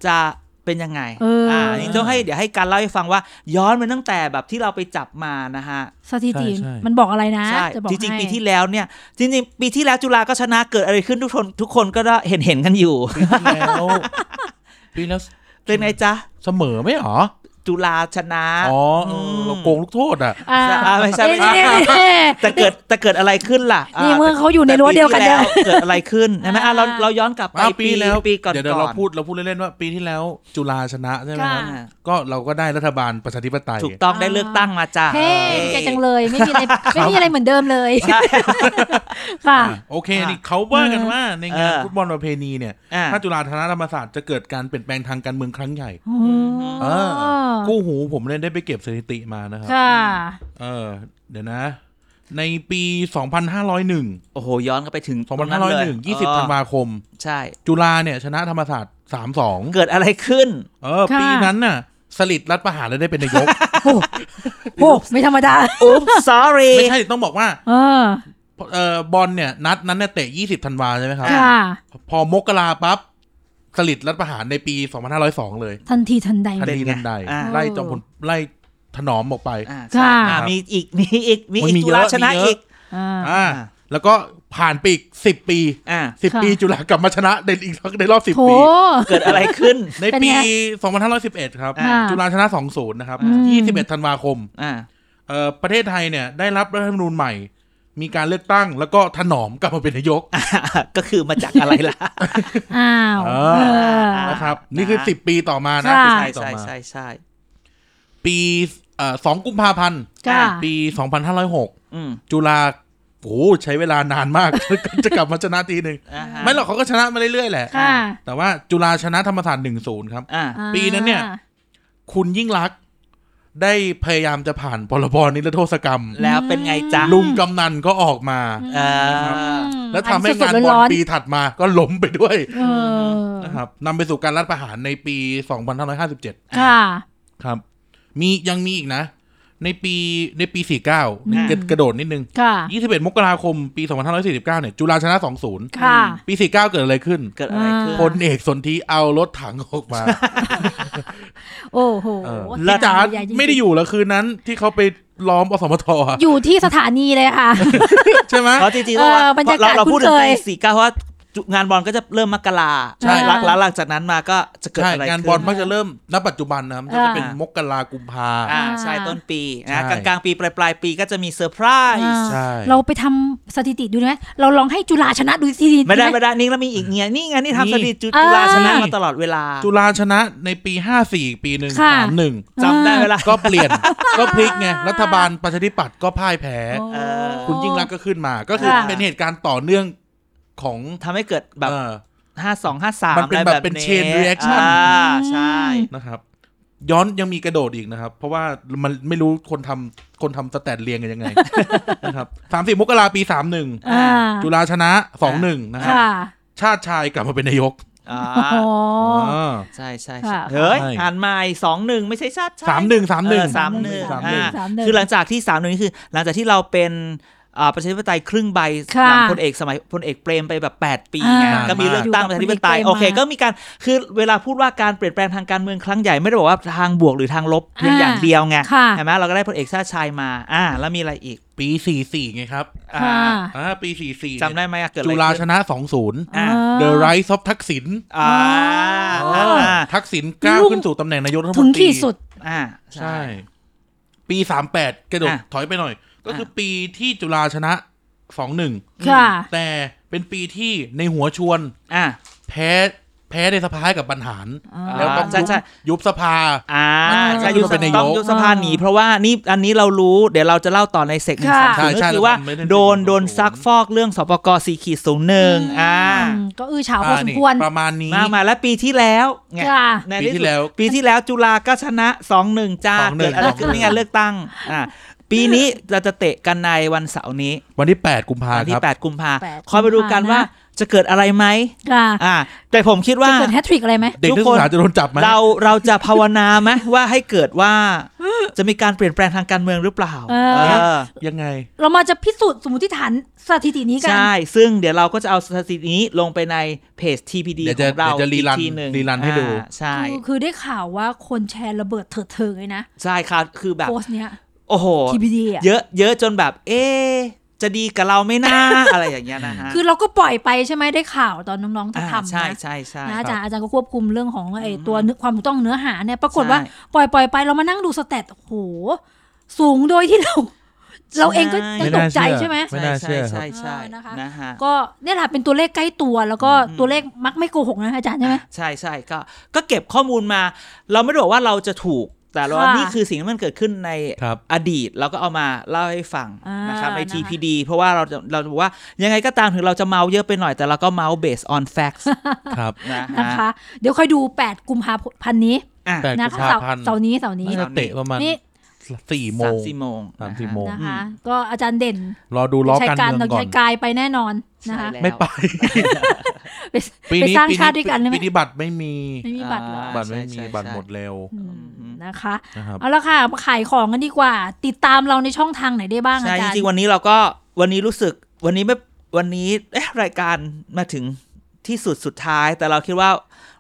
จะเป็นยังไงเอออ่นี่ต้องให้เดี๋ยวให้การเล่าให้ฟังว่าย้อนไปตั้งแต่แบบที่เราไปจับมานะฮะ สถิติใช่ใช่มันบอกอะไรนะใช่จะบอกจริงๆให้ปีที่แล้วเนี่ย จริงๆ ปีที่แล้วจุฬาก็ชนะเกิดอะไรขึ้นทุกคนทุกคนก็ได้เห็นเห็นกันอยู่ ปีที่แล้วปีแล้วเป็นไงจ๊ะ เสมอไหมหรอ จุฬาชนะอ๋อเออมเราโกงลูกโทษอะ อ่าอ่าไม่ใช่ไม่ใช่ นี่นี่นี่ แต่เกิดแต่เกิดอะไรขึ้นล่ะนี่อ่าเมื่อเขาอยู่ในรั้วเดียวกันแต่เนี่ยปีที่แล้วเกิดอะไรขึ้นใช่ไหมอะเราเราย้อนกลับไปอ้าวปีแล้วปีก่อน เดี๋ยวเดี๋ยวก่เราอนพูดเราพูดเล่นๆว่าปีที่แล้วจุฬาชนะใช่ไหมครับค่ะ ก็เราก็ได้รัฐบาลประชาธิปไตย ถูกต้องได้เลือกตั้งมาจ้ะเฮ้เอ้ยใจจังเลยไม่มีอะไรไม่มีอะไรเหมือนเดิมเลยใช่ ค่ะอะโอเคนี่เขาว่ากันว่าในงานเออฟุตบอลประเพณีเนี่ย อะถ้าจุฬาธนธรรมศาสตร์จะเกิดการเปลี่ยนแปลงทางการเมืองครั้งใหญ่ อ๋อเออกู้หูผมเนี่ยได้ไปเก็บสถิติมานะครับ ค่ะ เออ เดี๋ยวนะ ในปี 2501 โอ้โห ย้อนก็ไปถึงตรงนั้นเลย2501 20ธันวาคม ใช่ จุฬาเนี่ย ชนะธรรมศาสตร์ 3-2 เกิดอะไรขึ้น เออค่ะปีนั้นน่ะสลิดรัฐประหารแล้วได้เป็นนายกโอ้โหไม่ธรรมดาอุ๊บ sorry ไม่ใช่ต้องบอกว่า เออเออบอลเนี่ย นัดนั้นเนี่ยเตะ 20 ธันวาใช่ไหมครับค่ะพอมกราปั๊บ สลิดรัฐประหารในปี 2502 เลยทันทีทันใด ทันเป็นทีไงทันใด อ่า ไล่จอมพลไล่ถนอมออกไป อ่าใช่ค่ะ อ่ามีอีกมีอีกมีมันอีกมีจุฬาเยอะชนะมีเยอะ อีกอ่าอ่า อ่า แล้วก็ผ่านไปอีกสิบปี อ่า สิบค่ะ ปีจุฬากลับมาชนะในอีกในรอบสิบโถ ปี เกิดอะไรขึ้น ในเป็นปี ไง2511 ครับ อ่าจุฬาชนะ 2-0 นะครับ อืม 21 ธันวาคมอ่า เอ่อประเทศไทยเนี่ยได้รับรัฐธรรมนูญใหม่ มีการเลือกตั้งแล้วก็ถนอมกลับมาเป็นนายก ก็คือมาจากอะไรล่ะ อ้าวเอเอออนะครับ นี่คือ10ปีต่อมานะค่ะ10ใช่ปีต่อใช่มาใช่ใช่ปีเอ่อ2กุมภาพันธ์ค่ะปี2506อืมจุฬาโอ้โหใช้เวลานานมากจะกลับมาชนะทีหนึ่งอ่าฮะไม่หรอกเขาก็ชนะมาเรื่อยๆแหละค่ะแต่ว่าจุฬาชนะธรรมศาสตร์1-0ครับอ่าอ่าปีนั้นเนี่ย คุณยิ่งรักษณ์ ได้พยายามจะผ่านพรบนิรโทษกรรม แล้วเป็นไงจ๊ะลุงกำนันก็ออกมาเออแล้วทำให้อังานสดๆบอลร้นๆปีถัดมาก็ล้มไปด้วยเออนะครับนำไปสู่การรัฐประหารในปี 2557 ค่ะ ครับ มียังมีอีกนะ ในปีในปี 49อ่ากระกระโดดนิดนึงค่ะ21 มกราคม ปี 2549 เนี่ย จุฬาชนะ 2-0ค่ะปี 49 เกิดอะไรขึ้น เกิดอะไรขึ้นพลเอกสนธิเอารถถังออกมา โอ้โหเออแล้พี่จ๋าไม่ได้อยู่แล้วคืนนั้นที่เขาไปล้อมอสมทอะอยู่ที่สถานีเลยค่ะ ใช่ไหมเพราะจริงๆต้องว่าเออบรรยากาศเราเราพูดถึงคุ้นเคปียสี่เก้าเพราะว่าจุ งานบอลก็จะเริ่มมกราใช่แล้วแล้วหลังจากนั้นมาก็จะเกิดใช่อะไรงานขึ้นบอลมักจะเริ่มณปัจจุบันนะครับมันจะเป็นอ่ามกรากุมภา อ่าใช่ต้นปีใช่นะกลางกลางๆปีปลายปลายๆปีก็จะมีเซอร์ไพรส์อ่าใช่ เราไปทำสถิติดูได้ไหมเราลองให้จุฬาชนะดูทีทีไม่ได้หไม่ได้นี่แล้วมีอีกเงี้ยนี่ไงนี่ทำสถิติจุอ่าจุฬาชนะมาตลอดเวลาจุฬาชนะในปี 54 ปีหนึ่งค่ะ สามหนึ่งจำได้เวลาก็เปลี่ยน ก็พลิกไงรัฐบาลประชาธิปัตย์ก็พ่ายแพ้ โอ้เออคุณยิ่งรักษณ์ก็ขึ้นมาก็คือค่ะ เป็นเหตุการณ์ต่อเนื่อง ของทำให้เกิดแบบเอ่อห้าสองห้าสามมันเป็นแบบเป็น chain reaction อ่าใช่นะครับย้อนยังมีกระโดดอีกนะครับ เพราะว่ามันไม่รู้คนทำคนทำสแตทเรียงกันยังไงนะครับสามสิบมกราปีสามหนึ่งอ่าจุฬาชนะสองหนึ่งนะครับค่ะชาติชายกลับมาเป็นนายกอ่าอ๋ออ่าใช่ใช่ค่ะใช่เฮ้ยใช่อ่านใหม่สองหนึ่งไม่ใช่ชาติชยสามหนึ่งสามหนึ่งเออสามหนึ่งสามหนึ่งอ่าสามหนึ่งคือหลังจากที่สามหนึ่งนี่คือ หลังจากที่เราเป็นอ่า ประชาธิปไตยครึ่งใบค่ะหลังพลเอกสมัยพลเอกเปรมไปแบบ 8 ปีไงอ่าก็มีเลือกตั้งอยู่ประกับชาธิปไตยพลเอกเปรมโอเคมาก็มีการคือเวลาพูดว่าการเปลี่ยนแปลงทางการเมืองครั้งใหญ่ไม่ได้บอกว่าทางบวกหรือทางลบเพียงอ่าอย่างเดียวไงค่ะเห็นไหมเราก็ได้พลเอกชาติชายมาอ่าแล้วมีอะไรอีกปีสี่สี่ไงครับ อ่าค่ะอ่าปีสี่สี่จำได้ไหมอะเกิดอะจุไรฬาชขึ้นนะสองศูนย์อ่า The Rise of ทักษิณอ่าอ๋ออ่าทักษิณก้าวรุ่งขึ้นสู่ตำแหน่งนายกรัฐมถึนงตรีขีดสุด อ่า ใช่ ปีสามแปดกระโดดอะถอยไปหน่อย ก็คืออะปีที่จุฬาชนะสองหนึ่งค่ะแต่เป็นปีที่ในหัวชวน อ่าแพ้แพ้ในสภาให้กับบรรหารอ่าแล้วต้องใช่ยุบใช่ยุบสภาอ่าอ่าใช่ก็คือยุบเป็นนายกต้องยุบสภาหนีเพราะว่านี่อันนี้เรารู้เดี๋ยวเราจะเล่าต่อในเซกหนึ่งสามใช่ศูนย์ใช่ก็คือว่าเราทำไม่ได้โดน140โดนซักฟอกเรื่องสปกสี่ขีดศูนย์หนึ่งอ่าอืมก็อื้อฉาวพอสมควรประมาณนี้มามาแล้วปีที่แล้วไงค่ะในปีที่แล้ว ปีที่แล้วจุฬาก็ชนะสองหนึ่งจ้า2-1เกิดอะไรขึ้นนี่ไงเลือกตั้งอ่า ปีนี้เราจะเตะกันในวันเสาร์นี้ วันที่แปดกุมภาวันคที่ รับแปดกุมภาแปดคอยไปดูกันกุมภานะ ว่าจะเกิดอะไรไหมค่ะอ่า แต่ผมคิดว่า จะเกิดแฮตทริกอะไรไหม เด็กนักศึกษาจะโดนจับไหมเราเราจะภาวนาไหมว่าให้เกิดว่าจะมีการเปลี่ยนแปลงทางการเมืองหรือเปล่าเออ เออ ยังไง เรามาจะพิสูจน์สมมติฐานสถิตินี้กัน ใช่ ซึ่งเดี๋ยวเราก็จะเอาสถิตินี้ลงไปในเพจ TPD เดี๋ยวขจะองเราเดี๋ยวจะรีรันอีกทีหนึ่งรีรันให้ดู อ่าใช่ คือคือได้ข่าวว่าคนแชร์ระเบิดเถิดเทิงเลยนะ ใช่ครับ คือแบบ โพสต์เนี้ย โอ้โห TPD อะเยอะเยอะจนแบบ เอ๊ะจะดีกับเราไหม่น่า อะไรอย่างเงี้ยนะฮะคือเราก็ปล่อยไปใช่ไหมได้ข่าวตอนน้องๆอ่าทำใช่นะใช่ใช่นะอาคจารรับย์อาจารย์ก็ควบคุมเรื่องของไอ้ตัวเนื้อความถูกต้องเนื้อหาเนี่ยปรากฏใช่ว่า ปล่อยปล่อยไปเรามานั่งดูสแตทโอ้โห สูงโดยที่เรา เราเองก็ยังไม่ตน่ากใจเชื่อใช่ไหม ไม่น่าเชื่อครับใช่ใช่เออนะคะ นะฮะ ก็เนี่ยแหละเป็นตัวเลขใกล้ตัว แล้วก็ตัวเลขมักไม่โกหกนะอาจารย์ใช่ไหม ใช่ใช่ก็ก็เก็บข้อมูลมา เราไม่ได้บอกว่าเราจะถูก แต่เราว่าค่ะนี่คือสิ่งที่มันเกิดขึ้นในครับอดีตเราก็เอามาเล่าให้ฟังอ่านนะครับในนะคะ TPD เพราะว่าเราจะเราจะบอกว่ายังไงก็ตามถึงเราจะเมาเยอะไปหน่อย แต่เราก็เมา based on facts ครับนะนะฮะคะ เดี๋ยวค่อยดู 8 กุมภาพันธ์นี้อะแปดนะกุมคะภาเสาร์พันธ์เสาร์นี้เสาร์นี้น่าจะเตะประมาณนี่สี่โมสามงสี่โมงสามนะฮะสี่โมงนะคะก็อาจารย์เด่น รอดูล้อชัยการการเมืองเราก่อชันยกายไปแน่นอนนะคะใช่แล้วไม่ไปไปปีไปนี้สร้างปีชาติด้วยกันได้ไหมปีนี้บัตรไม่มีไม่มีบัตรเหรออ่าบัตรไม่มีใช่ใช่บัตรใช่หมดเร็วอืม นะคะนะครับเอาละค่ะมาขายของกันดีกว่า ติดตามเราในช่องทางไหนได้บ้างอาใช่จจารย์ริงๆวันนี้เราก็วันนี้รู้สึกวันนี้ไม่วันนี้เอ๊ะรายการมาถึงที่สุดสุดท้าย แต่เราคิดว่า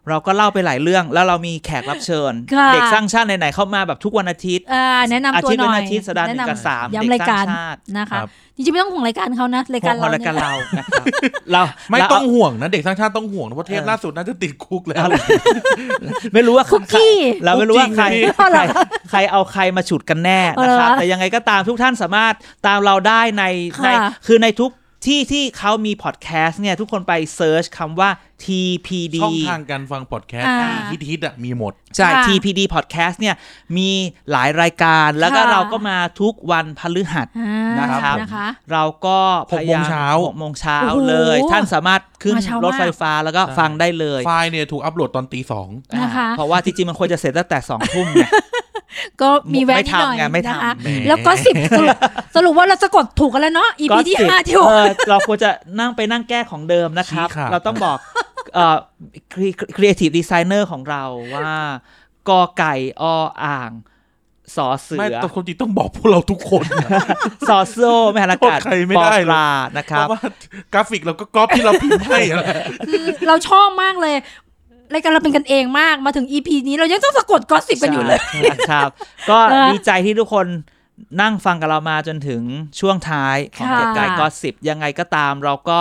เราก็เล่าไปหลายเรื่อง แล้วเรามีแขกรับเชิญค่ะเด็กสร้างชาติไหนๆเข้ามาแบบทุกวันอาทิตย์อ่าแนะนำอาตัวทิตย์หน่เป็อนยอาทิตย์สัปดาห์หนึ่งแะกับสามย้ำรายการเด็กสร้างชาตินะคะครับจริงๆไม่ต้องห่วงรายการเขานะรายการขเราองรายการเนี่ยเรานะครับเราไม่เราต้องห่วงนะเด็กสร้างชาติต้องห่วงนะเพราะเทปเออล่าสุดน่าจะติดคุกแล้วเอาเลยไม่รู้ว่าคุกกี้เราไม่รู้ว่าใครจริงใครใครเอาใครมาฉุดกันแน่นะครับเออแต่ยังไงก็ตามทุกท่านสามารถตามเราได้ในค่ะในคือในทุก ที่ที่เขามีพอดแคสต์เนี่ย ทุกคนไปเซิร์ชคำว่า TPD ช่องทางการฟังพอดแคสต์อ่าที่ฮิตๆอะมีหมด ใช่ ค่ะ TPD Podcast เนี่ยมีหลายรายการแล้วก็ค่ะ เราก็มาทุกวันพฤหัส อ่านะครับ นะคะ เราก็พยายามหกโมงเช้า หกโมงเช้าโอ้โหเลย ท่านสามารถขึ้นมาเช้ามากรถไฟฟ้าแล้วก็ฟังได้เลยไฟล์เนี่ยถูกอัปโหลดตอนตีสองนะคะ อ่าเพราะว่าจริงๆมันควรจะเสร็จตั้งแต่สองทุ่มไง ก็มีแวะไม่นิดหน่อยทำไงไม่ทำนะคะแหมแล้วก็สิบสรุปสรุปว่าเราสะกดถูกกันแล้วเนาะ EP ที่ก็สิบห้าที่หกเออเราควรจะนั่งไปนั่งแก้ของเดิมนะครับชี้ขาดเราต้องบอกเอ่อ creative designer ของเราว่ากอไก่ออ่างสอเสืไม่อแต่คนจริงต้องบอกพวกเราทุกคนนะซอโซ่แม่หันอากาศโทษใครไม่ได้ปอเลยปลานะคเพรับราะว่ากราฟิกเราก็ก๊อปที่เราพิมพ์ให้อะไรคือเราชอบมากเลย รายการเราเป็นกันเองมากมาถึง EP นี้เรายังต้องสะกดก็สิบกันอยู่เลยใช่ครับ ก็นะดีใจที่ทุกคนนั่งฟังกับเรามาจนถึงช่วงท้ายของค่ะเกียรติกายก็สิบยังไงก็ตามเราก็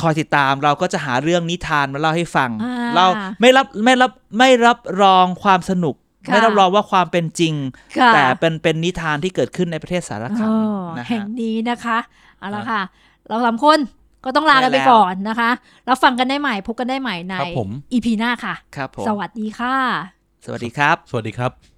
คอยติดตามเราก็จะหาเรื่องนิทานมาเล่าให้ฟังอ่าเราไม่รับไม่รับไม่รับรองความสนุกค่ะไม่รับรองว่าความเป็นจริงค่ะแต่เป็นเป็นนิทานที่เกิดขึ้นในประเทศสารคามอ๋อนะแห่ฮะงนี้นะคะเอาละค่ะ เราสามคน ก็ต้องลากันไปได้แล้วก่อนนะคะแล้วฟังกันได้ใหม่พบกันได้ใหม่ในครับผม EP หน้าค่ะครับผมสวัสดีค่ะ สวัสดีครับ สวัสดีครับ